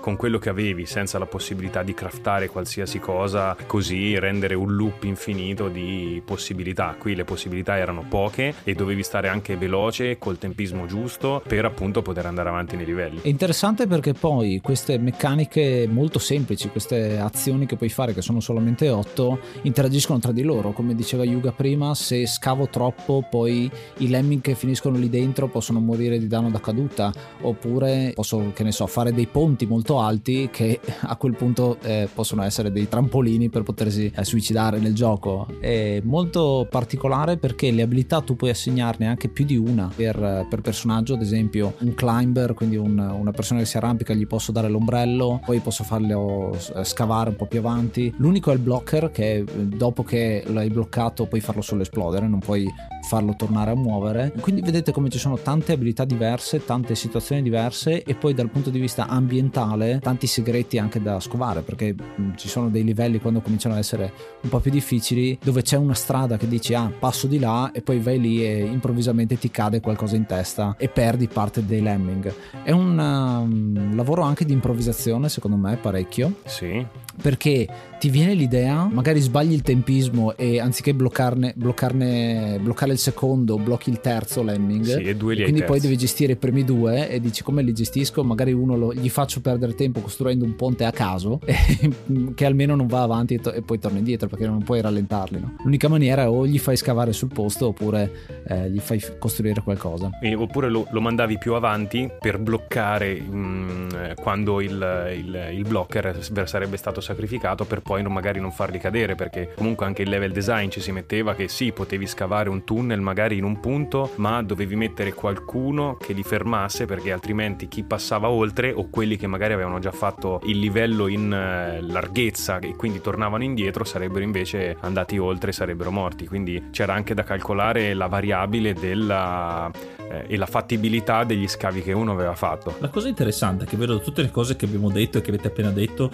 con quello che avevi senza la possibilità di craftare qualsiasi cosa così rendere un loop infinito di possibilità. Qui le possibilità erano poche e dovevi stare anche veloce, col tempismo giusto, per appunto poter andare avanti nei livelli. È interessante perché poi queste meccaniche molto semplici, queste azioni che puoi fare, che sono solamente 8, interagiscono tra di loro. Come diceva Yuga prima, se scavo troppo, poi i lemming che finiscono lì dentro possono morire di danno da caduta, oppure posso, che ne so, fare dei ponti molto alti che a quel punto eh, possono essere dei trampolini per potersi eh, suicidare nel gioco è molto particolare perché le abilità tu puoi assegnarne anche più di una per, per personaggio, ad esempio un climber, quindi un, una persona che si arrampica gli posso dare l'ombrello, poi posso farlo scavare un po' più avanti. L'unico è il blocker che dopo che l'hai bloccato puoi farlo solo esplodere, non puoi farlo tornare a muovere. Quindi vedete come ci sono tante abilità diverse, tante situazioni diverse e poi dal punto di vista ambientale tanti segreti anche da scovare perché ci sono dei livelli quando cominciano ad essere un po' più difficili dove c'è una strada che dici ah passo di là e poi vai lì e improvvisamente ti cade qualcosa in testa e perdi parte dei lemming. È un um, lavoro anche di improvvisazione secondo me parecchio. Sì. Perché ti viene l'idea, magari sbagli il tempismo e anziché bloccarne, bloccarne bloccare il secondo, blocchi il terzo lemming. Sì, e due li Quindi poi devi gestire i primi due e dici come li gestisco? Magari uno lo, gli faccio perdere tempo costruendo un ponte a caso e, che almeno non va avanti e, to- e, poi torna indietro perché non puoi rallentarli. No? L'unica maniera è o gli fai scavare sul posto oppure eh, gli fai costruire qualcosa. E, oppure lo, lo, mandavi più avanti per bloccare mh, mm, quando il, il, il blocker sarebbe stato sacrificato per poi non, magari non farli cadere perché comunque anche il level design ci si metteva che sì, potevi scavare un tunnel magari in un punto, ma dovevi mettere qualcuno che li fermasse perché altrimenti chi passava oltre o quelli che magari avevano già fatto il livello in uh, larghezza e quindi tornavano indietro sarebbero invece andati oltre e sarebbero morti. Quindi c'era anche da calcolare la variabile della eh, e la fattibilità degli scavi che uno aveva fatto. La cosa interessante è che vedo tutte le cose che abbiamo detto e che avete appena detto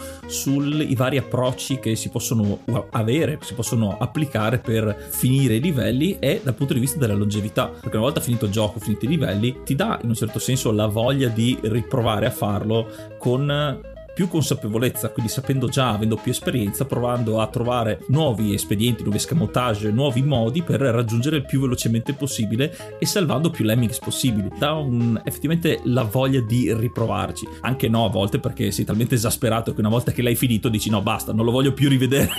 sui vari approcci che si possono avere, si possono applicare per finire i livelli e dal punto di vista della longevità, perché una volta finito il gioco, finiti i livelli, ti dà in un certo senso la voglia di riprovare a farlo con più consapevolezza, quindi sapendo già, avendo più esperienza, provando a trovare nuovi espedienti, nuovi scamotage, nuovi modi per raggiungere il più velocemente possibile e salvando più lemmings possibili. Dà un, effettivamente la voglia di riprovarci. Anche no a volte perché sei talmente esasperato che una volta che l'hai finito dici no basta, non lo voglio più rivedere,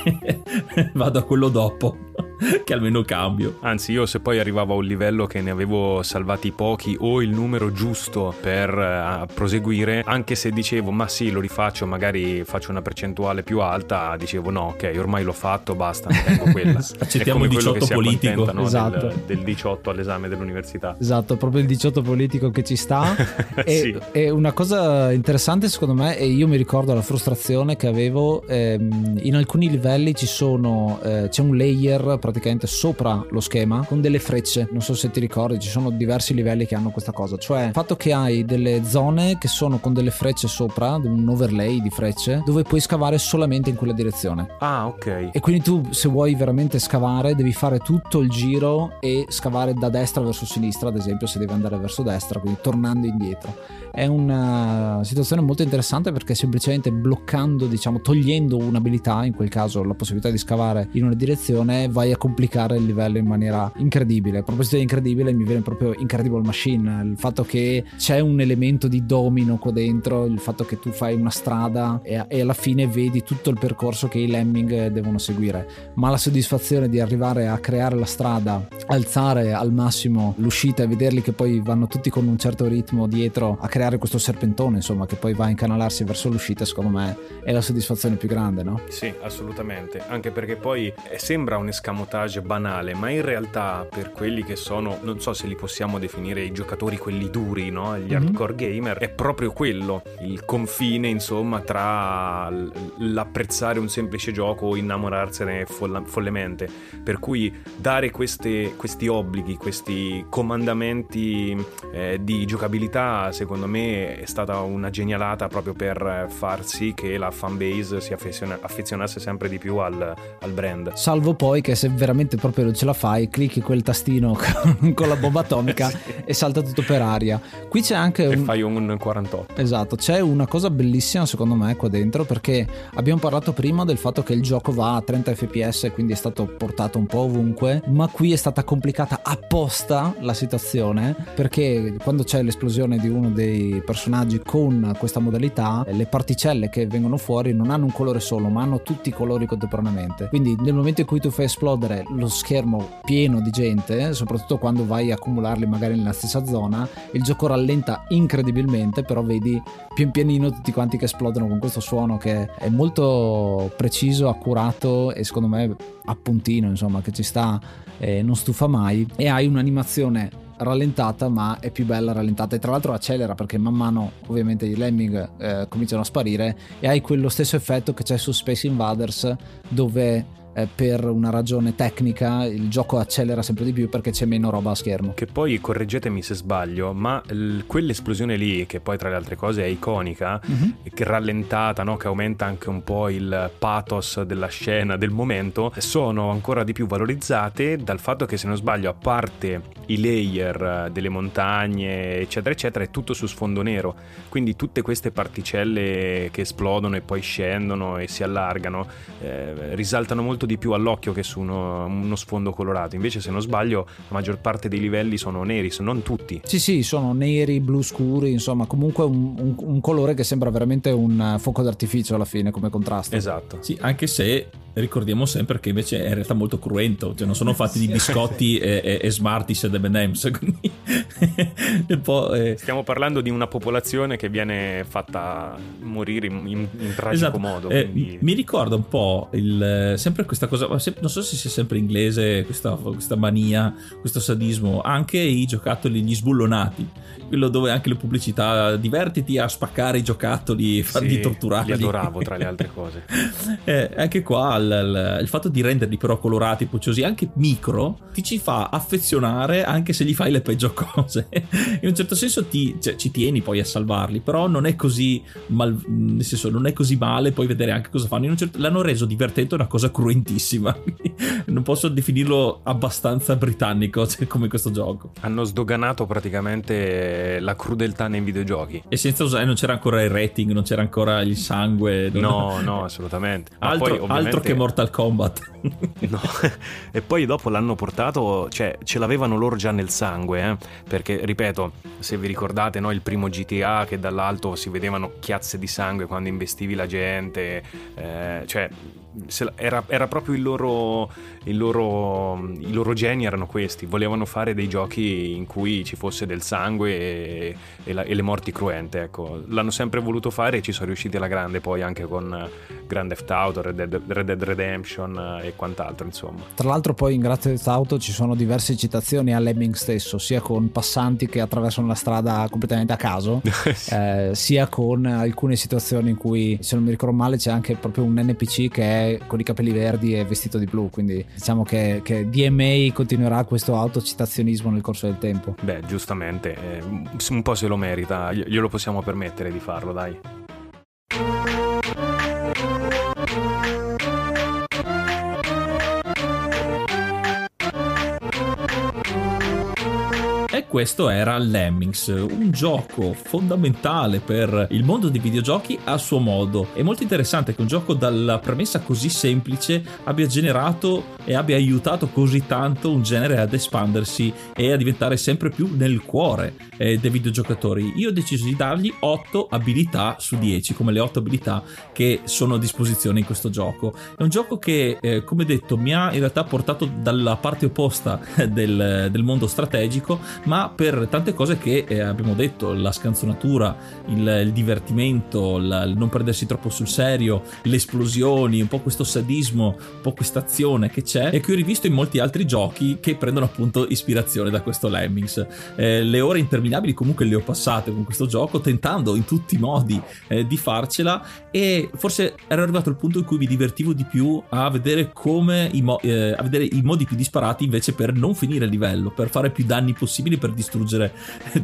vado a quello dopo. che almeno cambio. Anzi, io se poi arrivavo a un livello che ne avevo salvati pochi o il numero giusto per uh, proseguire, anche se dicevo ma sì, lo rifaccio, magari faccio una percentuale più alta, dicevo no, ok, ormai l'ho fatto, basta, ne tengo quella. Accettiamo il 18 politico. No? Esatto. Del, del, 18 all'esame dell'università. Esatto, proprio il 18 politico che ci sta. e, sì. e, una cosa interessante secondo me, e io mi ricordo la frustrazione che avevo, ehm, in alcuni livelli ci sono, eh, c'è un layer praticamente sopra lo schema con delle frecce. Non so se ti ricordi, ci sono diversi livelli che hanno questa cosa. Cioè, il fatto che hai delle zone che sono con delle frecce sopra, un overlay di frecce, dove puoi scavare solamente in quella direzione. Ah, ok. E quindi tu, se vuoi veramente scavare, devi fare tutto il giro e scavare da destra verso sinistra, ad esempio, se devi andare verso destra, quindi tornando indietro. È una situazione molto interessante perché semplicemente bloccando, diciamo, togliendo un'abilità, in quel caso la possibilità di scavare in una direzione, vai a complicare il livello in maniera incredibile. A proposito di incredibile, mi viene proprio Incredible Machine, il fatto che c'è un elemento di domino qua dentro, il fatto che tu fai una strada e, e alla fine vedi tutto il percorso che i lemming devono seguire, ma la soddisfazione di arrivare a creare la strada, alzare al massimo l'uscita e vederli che poi vanno tutti con un certo ritmo dietro a creare questo serpentone, insomma, che poi va a incanalarsi verso l'uscita, secondo me è la soddisfazione più grande, no? Sì, assolutamente, anche perché poi eh, sembra un escamotage banale, ma in realtà per quelli che sono, non so se li possiamo definire i giocatori quelli duri, no? Gli mm-hmm. hardcore gamer, è proprio quello, il confine, insomma, tra l'apprezzare un semplice gioco o innamorarsene folla- follemente. Per cui dare queste, questi obblighi, questi comandamenti eh, di giocabilità, secondo me è stata una genialata proprio per far sì che la fanbase si affeziona- affezionasse sempre di più al, al, brand. Salvo poi che se veramente proprio non ce la fai, clicchi quel tastino con la bomba atomica sì. e salta tutto per aria. Qui c'è anche un... E fai un 48. Esatto, c'è una cosa bellissima secondo me qua dentro perché abbiamo parlato prima del fatto che il gioco va a 30 fps e quindi è stato portato un po' ovunque, ma qui è stata complicata apposta la situazione perché quando c'è l'esplosione di uno dei personaggi con questa modalità, le particelle che vengono fuori non hanno un colore solo, ma hanno tutti i colori contemporaneamente. Quindi nel momento in cui tu fai esplodere lo schermo pieno di gente, soprattutto quando vai a accumularli magari nella stessa zona, il gioco rallenta incredibilmente, però vedi pian pianino tutti quanti che esplodono con questo suono che è molto preciso, accurato e secondo me appuntino, insomma, che ci sta e non stufa mai. E hai un'animazione rallentata ma è più bella rallentata. E tra l'altro accelera perché man mano ovviamente i lemming eh, cominciano a sparire e hai quello stesso effetto che c'è su Space Invaders dove eh, per una ragione tecnica il gioco accelera sempre di più perché c'è meno roba a schermo. Che poi correggetemi se sbaglio, ma l- quell'esplosione lì, che poi tra le altre cose è iconica, mm-hmm. che rallentata, no? che aumenta anche un po' il pathos della scena, del momento, sono ancora di più valorizzate dal fatto che se non sbaglio, a parte i layer delle montagne, eccetera, eccetera, è tutto su sfondo nero. Quindi tutte queste particelle che esplodono e poi scendono e si allargano eh, risaltano molto di più all'occhio che su uno, uno, sfondo colorato. Invece, se non sbaglio, la maggior parte dei livelli sono neri, non tutti. Sì, sì, sono neri, blu scuri, insomma, comunque un, un, un colore che sembra veramente un fuoco d'artificio alla fine come contrasto. Esatto. Sì, anche se ricordiamo sempre che invece è in realtà molto cruento, cioè non sono fatti di biscotti e, e, e Smarties ed M&M's, quindi eh. Stiamo parlando di una popolazione che viene fatta morire in, in, in tragico esatto. modo. Eh, mi ricorda un po' il, sempre questa cosa, non so se sia sempre inglese questa, questa mania, questo sadismo, anche i giocattoli, gli sbullonati, quello dove anche le pubblicità divertiti a spaccare i giocattoli e farli sì, torturare. Li adoravo tra le altre cose. eh, anche qua il, il, fatto di renderli però colorati, pucciosi, anche micro, ti ci fa affezionare anche se gli fai le peggio cose. In un certo senso ti, cioè, ci tieni poi a salvarli, però non è così mal, nel senso non è così male poi vedere anche cosa fanno. Certo, l'hanno reso divertente una cosa cruentissima. non posso definirlo abbastanza britannico cioè, come questo gioco. Hanno sdoganato praticamente la crudeltà nei videogiochi. E senza usare, non c'era ancora il rating, non c'era ancora il sangue. No, no, assolutamente. Altro, poi, altro che Mortal Kombat. no. e poi dopo l'hanno portato, cioè ce l'avevano loro già nel sangue, eh? perché ripeto, se vi ricordate no, il primo GTA che dall'alto si vedevano chiazze di sangue quando investivi la gente, eh, cioè era, era, proprio il loro, il loro, i loro geni erano questi, volevano fare dei giochi in cui ci fosse del sangue e, e, la, e, le morti cruente, ecco. l'hanno sempre voluto fare e ci sono riusciti alla grande poi anche con Grand Theft Auto, Red Dead, Red Dead Redemption e quant'altro insomma. Tra l'altro poi in Grand Theft Auto ci sono diverse citazioni a Lemming stesso, sia con passanti che attraversano la strada completamente a caso, eh, sia con alcune situazioni in cui se non mi ricordo male c'è anche proprio un NPC che è con i capelli verdi e vestito di blu, quindi diciamo che, che DMA continuerà questo autocitazionismo nel corso del tempo. Beh, giustamente, eh, un po' se lo merita, glielo possiamo permettere di farlo, dai. Questo era Lemmings, un gioco fondamentale per il mondo dei videogiochi a suo modo. È molto interessante che un gioco dalla premessa così semplice abbia generato e abbia aiutato così tanto un genere ad espandersi e a diventare sempre più nel cuore eh, dei videogiocatori. Io ho deciso di dargli 8 abilità su 10, come le 8 abilità che sono a disposizione in questo gioco. È un gioco che, eh, come detto, mi ha in realtà portato dalla parte opposta del, del mondo strategico, ma per tante cose che eh, abbiamo detto, la scanzonatura, il, il divertimento, la, il non prendersi troppo sul serio, le esplosioni, un po' questo sadismo, un po' questa azione che c'è e che ho rivisto in molti altri giochi che prendono appunto ispirazione da questo Lemmings. Eh, le ore interminabili comunque le ho passate con questo gioco tentando in tutti i modi eh, di farcela e forse ero arrivato al punto in cui mi divertivo di più a vedere come i, mo- eh, a vedere i modi più disparati invece per non finire il livello, per fare più danni possibili, per per distruggere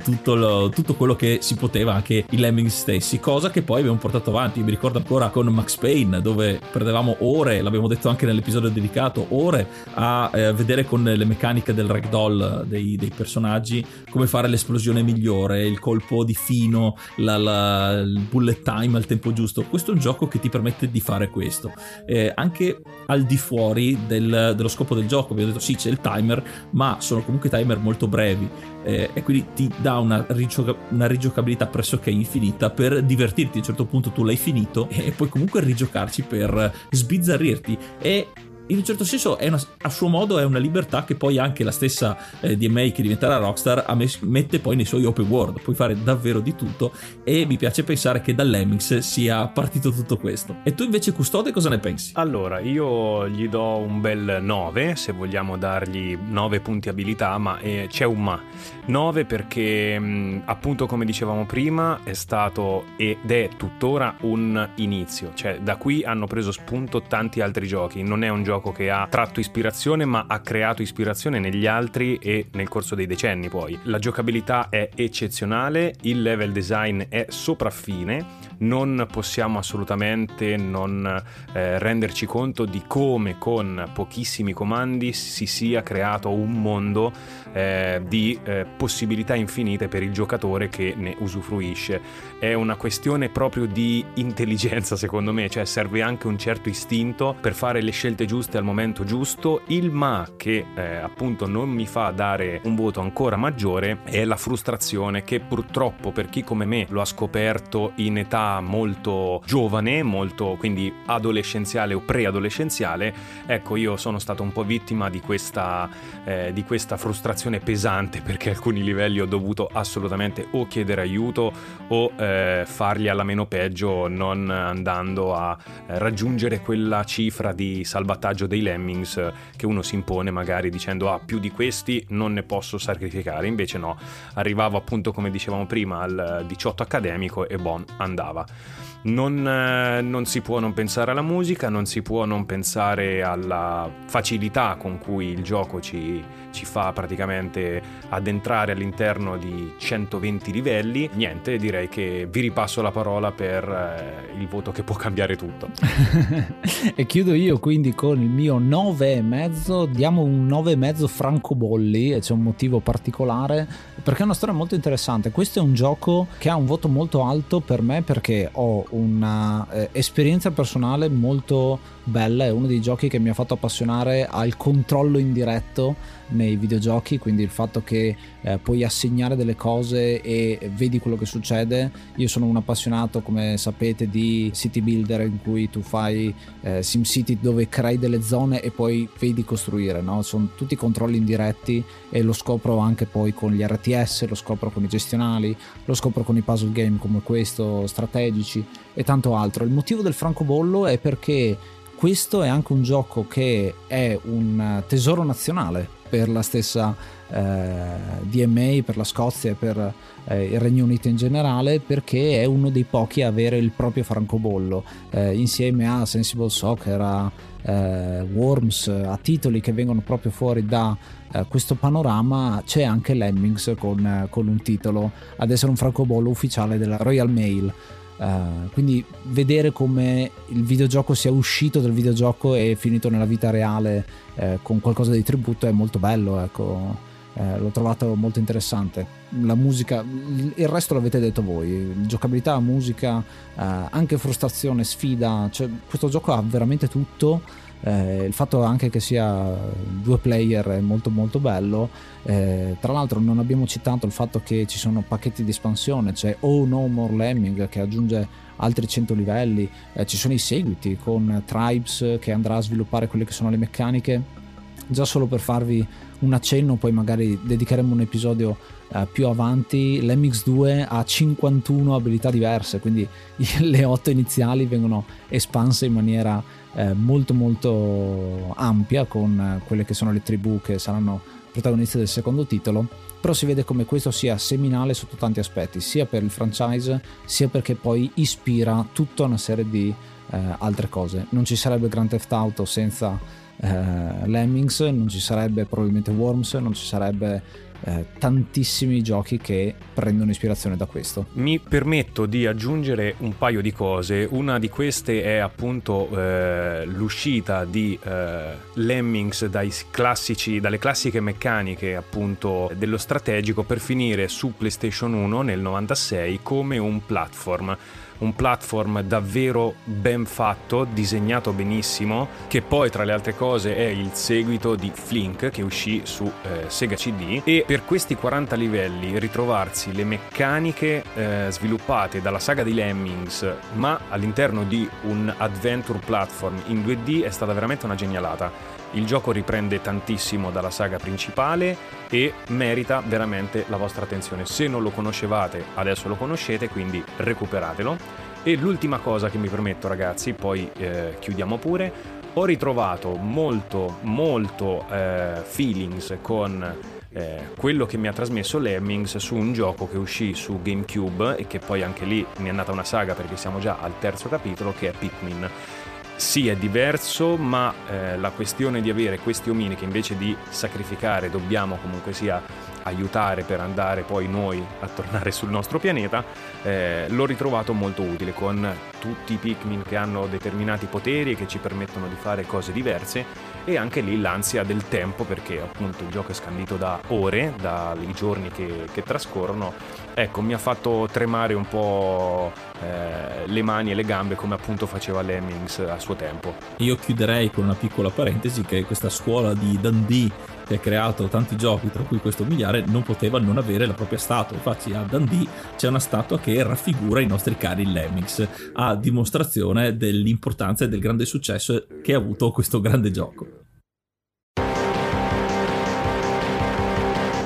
tutto, lo, tutto, quello che si poteva, anche i lemming stessi, cosa che poi abbiamo portato avanti. Io mi ricordo ancora con Max Payne, dove perdevamo ore, l'abbiamo detto anche nell'episodio dedicato, ore a eh, vedere con le meccaniche del ragdoll dei, dei, personaggi come fare l'esplosione migliore, il colpo di fino, la, la, il bullet time al tempo giusto. Questo è un gioco che ti permette di fare questo. Eh, anche al di fuori del, dello scopo del gioco, abbiamo detto sì c'è il timer, ma sono comunque timer molto brevi eh, e quindi ti dà una, rigioca- una, rigiocabilità pressoché infinita per divertirti. A un certo punto tu l'hai finito e puoi comunque rigiocarci per sbizzarrirti. E in un certo senso una, a suo modo è una libertà che poi anche la stessa eh, DMA che diventerà Rockstar mette poi nei suoi open world, puoi fare davvero di tutto e mi piace pensare che dall'Emmings sia partito tutto questo. E tu invece Custode cosa ne pensi? Allora, io gli do un bel 9 se vogliamo dargli 9 punti abilità, ma eh, c'è un ma. 9 perché mh, appunto come dicevamo prima è stato ed è tuttora un inizio, cioè da qui hanno preso spunto tanti altri giochi, non è un gioco gioco che ha tratto ispirazione ma ha creato ispirazione negli altri e nel corso dei decenni poi. La giocabilità è eccezionale, il level design è sopraffine, non possiamo assolutamente non eh, renderci conto di come con pochissimi comandi si sia creato un mondo eh, di eh, possibilità infinite per il giocatore che ne usufruisce. È una questione proprio di intelligenza secondo me, cioè serve anche un certo istinto per fare le scelte giuste al momento giusto. Il ma che eh, appunto non mi fa dare un voto ancora maggiore è la frustrazione che purtroppo per chi come me lo ha scoperto in età molto giovane, molto quindi adolescenziale o preadolescenziale, ecco io sono stato un po' vittima di questa, eh, di questa frustrazione pesante perché alcuni livelli ho dovuto assolutamente o chiedere aiuto o eh, farli alla meno peggio non andando a eh, raggiungere quella cifra di salvataggio dei Lemmings che uno si impone magari dicendo ah più di questi non ne posso sacrificare, invece no, arrivavo appunto come dicevamo prima al 18 accademico e bon, andava. Non, eh, non, si può non pensare alla musica, non si può non pensare alla facilità con cui il gioco ci, ci fa praticamente addentrare all'interno di 120 livelli. Niente, direi che vi ripasso la parola per eh, il voto che può cambiare tutto. e chiudo io quindi con il mio 9,5. Diamo un 9,5 francobolli e c'è un motivo particolare perché è una storia molto interessante. Questo è un gioco che ha un voto molto alto per me perché ho un'esperienza eh, personale molto bella, è uno dei giochi che mi ha fatto appassionare al controllo indiretto nei videogiochi, quindi il fatto che eh, puoi assegnare delle cose e vedi quello che succede. Io sono un appassionato, come sapete, di city builder in cui tu fai eh, SimCity dove crei delle zone e poi vedi costruire, no? Sono tutti controlli indiretti e lo scopro anche poi con gli RTS, lo scopro con i gestionali, lo scopro con i puzzle game come questo, strategici e tanto altro. Il motivo del francobollo è perché questo è anche un gioco che è un tesoro nazionale per la stessa eh, DMA, per la Scozia e per eh, il Regno Unito in generale, perché è uno dei pochi a avere il proprio francobollo, eh, insieme a Sensible Soccer, a eh, Worms, a titoli che vengono proprio fuori da eh, questo panorama, c'è anche Lemmings con, con un titolo ad essere un francobollo ufficiale della Royal Mail. Uh, quindi vedere come il videogioco sia uscito dal videogioco e finito nella vita reale eh, con qualcosa di tributo è molto bello ecco. Eh, l'ho trovato molto interessante. La musica il resto l'avete detto voi giocabilità musica eh, anche frustrazione sfida cioè, questo gioco ha veramente tutto eh, il fatto anche che sia due player è molto molto bello. Eh, tra l'altro non abbiamo citato il fatto che ci sono pacchetti di espansione c'è Oh No More Lemming che aggiunge altri 100 livelli. Eh, ci sono i seguiti con Tribes che andrà a sviluppare quelle che sono le meccaniche. Già solo per farvi un accenno poi magari dedicheremo un episodio Uh, più avanti. l'MX2 ha 51 abilità diverse quindi le 8 iniziali vengono espanse in maniera eh, molto molto ampia con quelle che sono le tribù che saranno protagoniste del secondo titolo però si vede come questo sia seminale sotto tanti aspetti sia per il franchise sia perché poi ispira tutta una serie di eh, altre cose. Non ci sarebbe Grand Theft Auto senza eh, Lemmings non ci sarebbe probabilmente Worms non ci sarebbe eh, tantissimi giochi che prendono ispirazione da questo. Mi permetto di aggiungere un paio di cose. Una di queste è appunto eh, l'uscita di eh, Lemmings classici, dalle classiche meccaniche appunto dello strategico per finire su PlayStation 1 nel 96 come un platform un platform davvero ben fatto, disegnato benissimo, che poi tra le altre cose è il seguito di Flink che uscì su eh, Sega CD e per questi 40 livelli ritrovarsi le meccaniche eh, sviluppate dalla saga di Lemmings ma all'interno di un adventure platform in 2D è stata veramente una genialata. Il gioco riprende tantissimo dalla saga principale e merita veramente la vostra attenzione. Se non lo conoscevate, adesso lo conoscete, quindi recuperatelo. E l'ultima cosa che mi permetto, ragazzi, poi eh, chiudiamo pure. Ho ritrovato molto, molto eh, feelings con eh, quello che mi ha trasmesso Lemmings su un gioco che uscì su GameCube e che poi anche lì mi è nata una saga perché siamo già al terzo capitolo, che è Pikmin sì, è diverso, ma eh, la questione di avere questi omini che invece di sacrificare dobbiamo comunque sia aiutare per andare poi noi a tornare sul nostro pianeta, eh, l'ho ritrovato molto utile con tutti i Pikmin che hanno determinati poteri e che ci permettono di fare cose diverse e anche lì l'ansia del tempo perché appunto il gioco è scandito da ore, dai giorni che, che trascorrono. Ecco, mi ha fatto tremare un po' eh, le mani e le gambe come appunto faceva Lemmings a suo tempo. Io chiuderei con una piccola parentesi che questa scuola di Dundee che ha creato tanti giochi, tra cui questo miliare, non poteva non avere la propria statua. Infatti a Dundee c'è una statua che raffigura i nostri cari Lemmings, a dimostrazione dell'importanza e del grande successo che ha avuto questo grande gioco.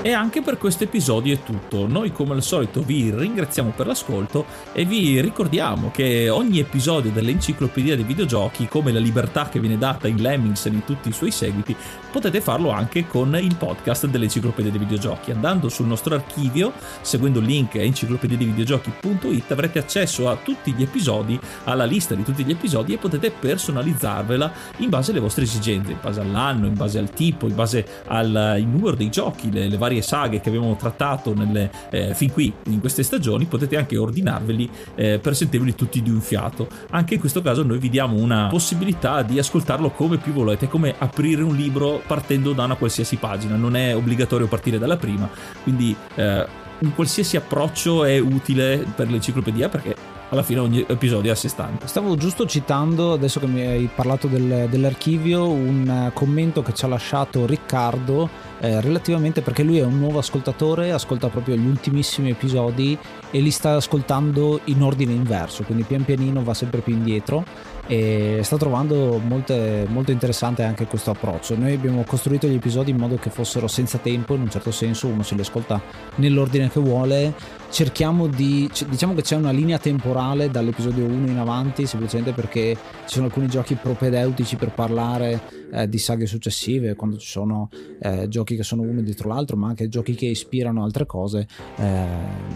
E anche per questo episodio è tutto. Noi come al solito vi ringraziamo per l'ascolto e vi ricordiamo che ogni episodio dell'enciclopedia dei videogiochi, come la libertà che viene data in Lemmings e in tutti i suoi seguiti, potete farlo anche con il podcast dell'enciclopedia dei videogiochi. Andando sul nostro archivio, seguendo il link enciclopediadeivideogiochi.it avrete accesso a tutti gli episodi, alla lista di tutti gli episodi e potete personalizzarvela in base alle vostre esigenze, in base all'anno, in base al tipo, in base al numero dei giochi, le, le varie varie saghe che abbiamo trattato nelle, eh, fin qui in queste stagioni, potete anche ordinarveli eh, per sentirveli tutti di un fiato. Anche in questo caso noi vi diamo una possibilità di ascoltarlo come più volete, come aprire un libro partendo da una qualsiasi pagina, non è obbligatorio partire dalla prima, quindi eh, un qualsiasi approccio è utile per l'enciclopedia perché alla fine ogni episodio è a sé stante. Stavo giusto citando, adesso che mi hai parlato del, dell'archivio, un commento che ci ha lasciato Riccardo eh, relativamente perché lui è un nuovo ascoltatore, ascolta proprio gli ultimissimi episodi e li sta ascoltando in ordine inverso, quindi pian pianino va sempre più indietro e sta trovando molte, molto interessante anche questo approccio. Noi abbiamo costruito gli episodi in modo che fossero senza tempo, in un certo senso uno se li ascolta nell'ordine che vuole. Cerchiamo di, diciamo che c'è una linea temporale dall'episodio 1 in avanti, semplicemente perché ci sono alcuni giochi propedeutici per parlare eh, di saghe successive, quando ci sono eh, giochi che sono uno dietro l'altro, ma anche giochi che ispirano altre cose. Eh,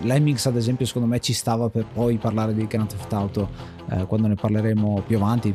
Lemmings, ad esempio, secondo me ci stava per poi parlare di Grand Theft Auto eh, quando ne parleremo più avanti,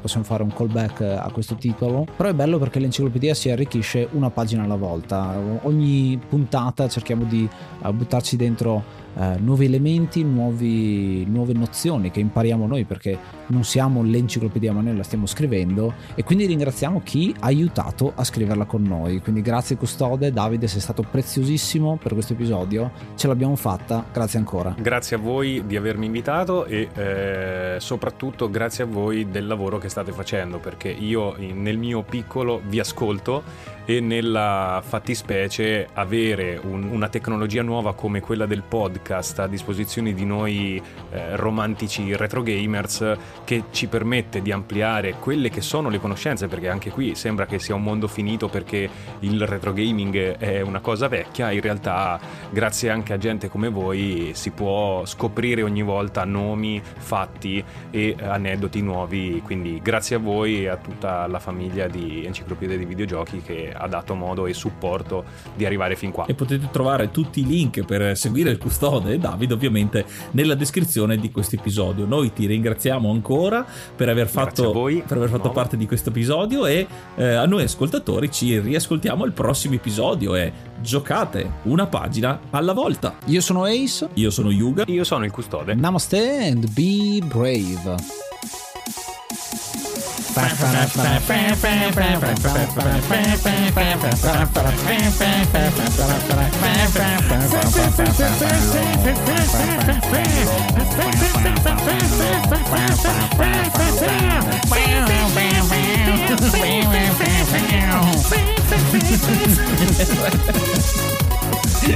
possiamo fare un callback a questo titolo. Però è bello perché l'enciclopedia si arricchisce una pagina alla volta. Ogni puntata cerchiamo di uh, buttarci dentro eh, nuovi elementi, nuovi, nuove nozioni che impariamo noi perché non siamo l'enciclopedia ma noi la stiamo scrivendo e quindi ringraziamo chi ha aiutato a scriverla con noi. Quindi grazie custode, Davide sei stato preziosissimo per questo episodio, ce l'abbiamo fatta, grazie ancora. Grazie a voi di avermi invitato e eh, soprattutto grazie a voi del lavoro che state facendo perché io nel mio piccolo vi ascolto e nella fattispecie avere un, una tecnologia nuova come quella del podcast a disposizione di noi eh, romantici retro gamers che ci permette di ampliare quelle che sono le conoscenze perché anche qui sembra che sia un mondo finito perché il retro gaming è una cosa vecchia in realtà grazie anche a gente come voi si può scoprire ogni volta nomi, fatti e aneddoti nuovi quindi grazie a voi e a tutta la famiglia di Enciclopedia dei Videogiochi che ha dato modo e supporto di arrivare fin qua. E potete trovare tutti i link per seguire il custode e Davide ovviamente nella descrizione di questo episodio. Noi ti ringraziamo ancora per aver fatto, per aver fatto parte di questo episodio e eh, a noi ascoltatori ci riascoltiamo al prossimo episodio e giocate una pagina alla volta. Io sono Ace. Io sono Yuga. Io sono il custode. Namaste and be brave.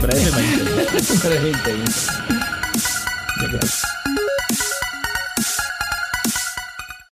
Brevemente. Brevemente.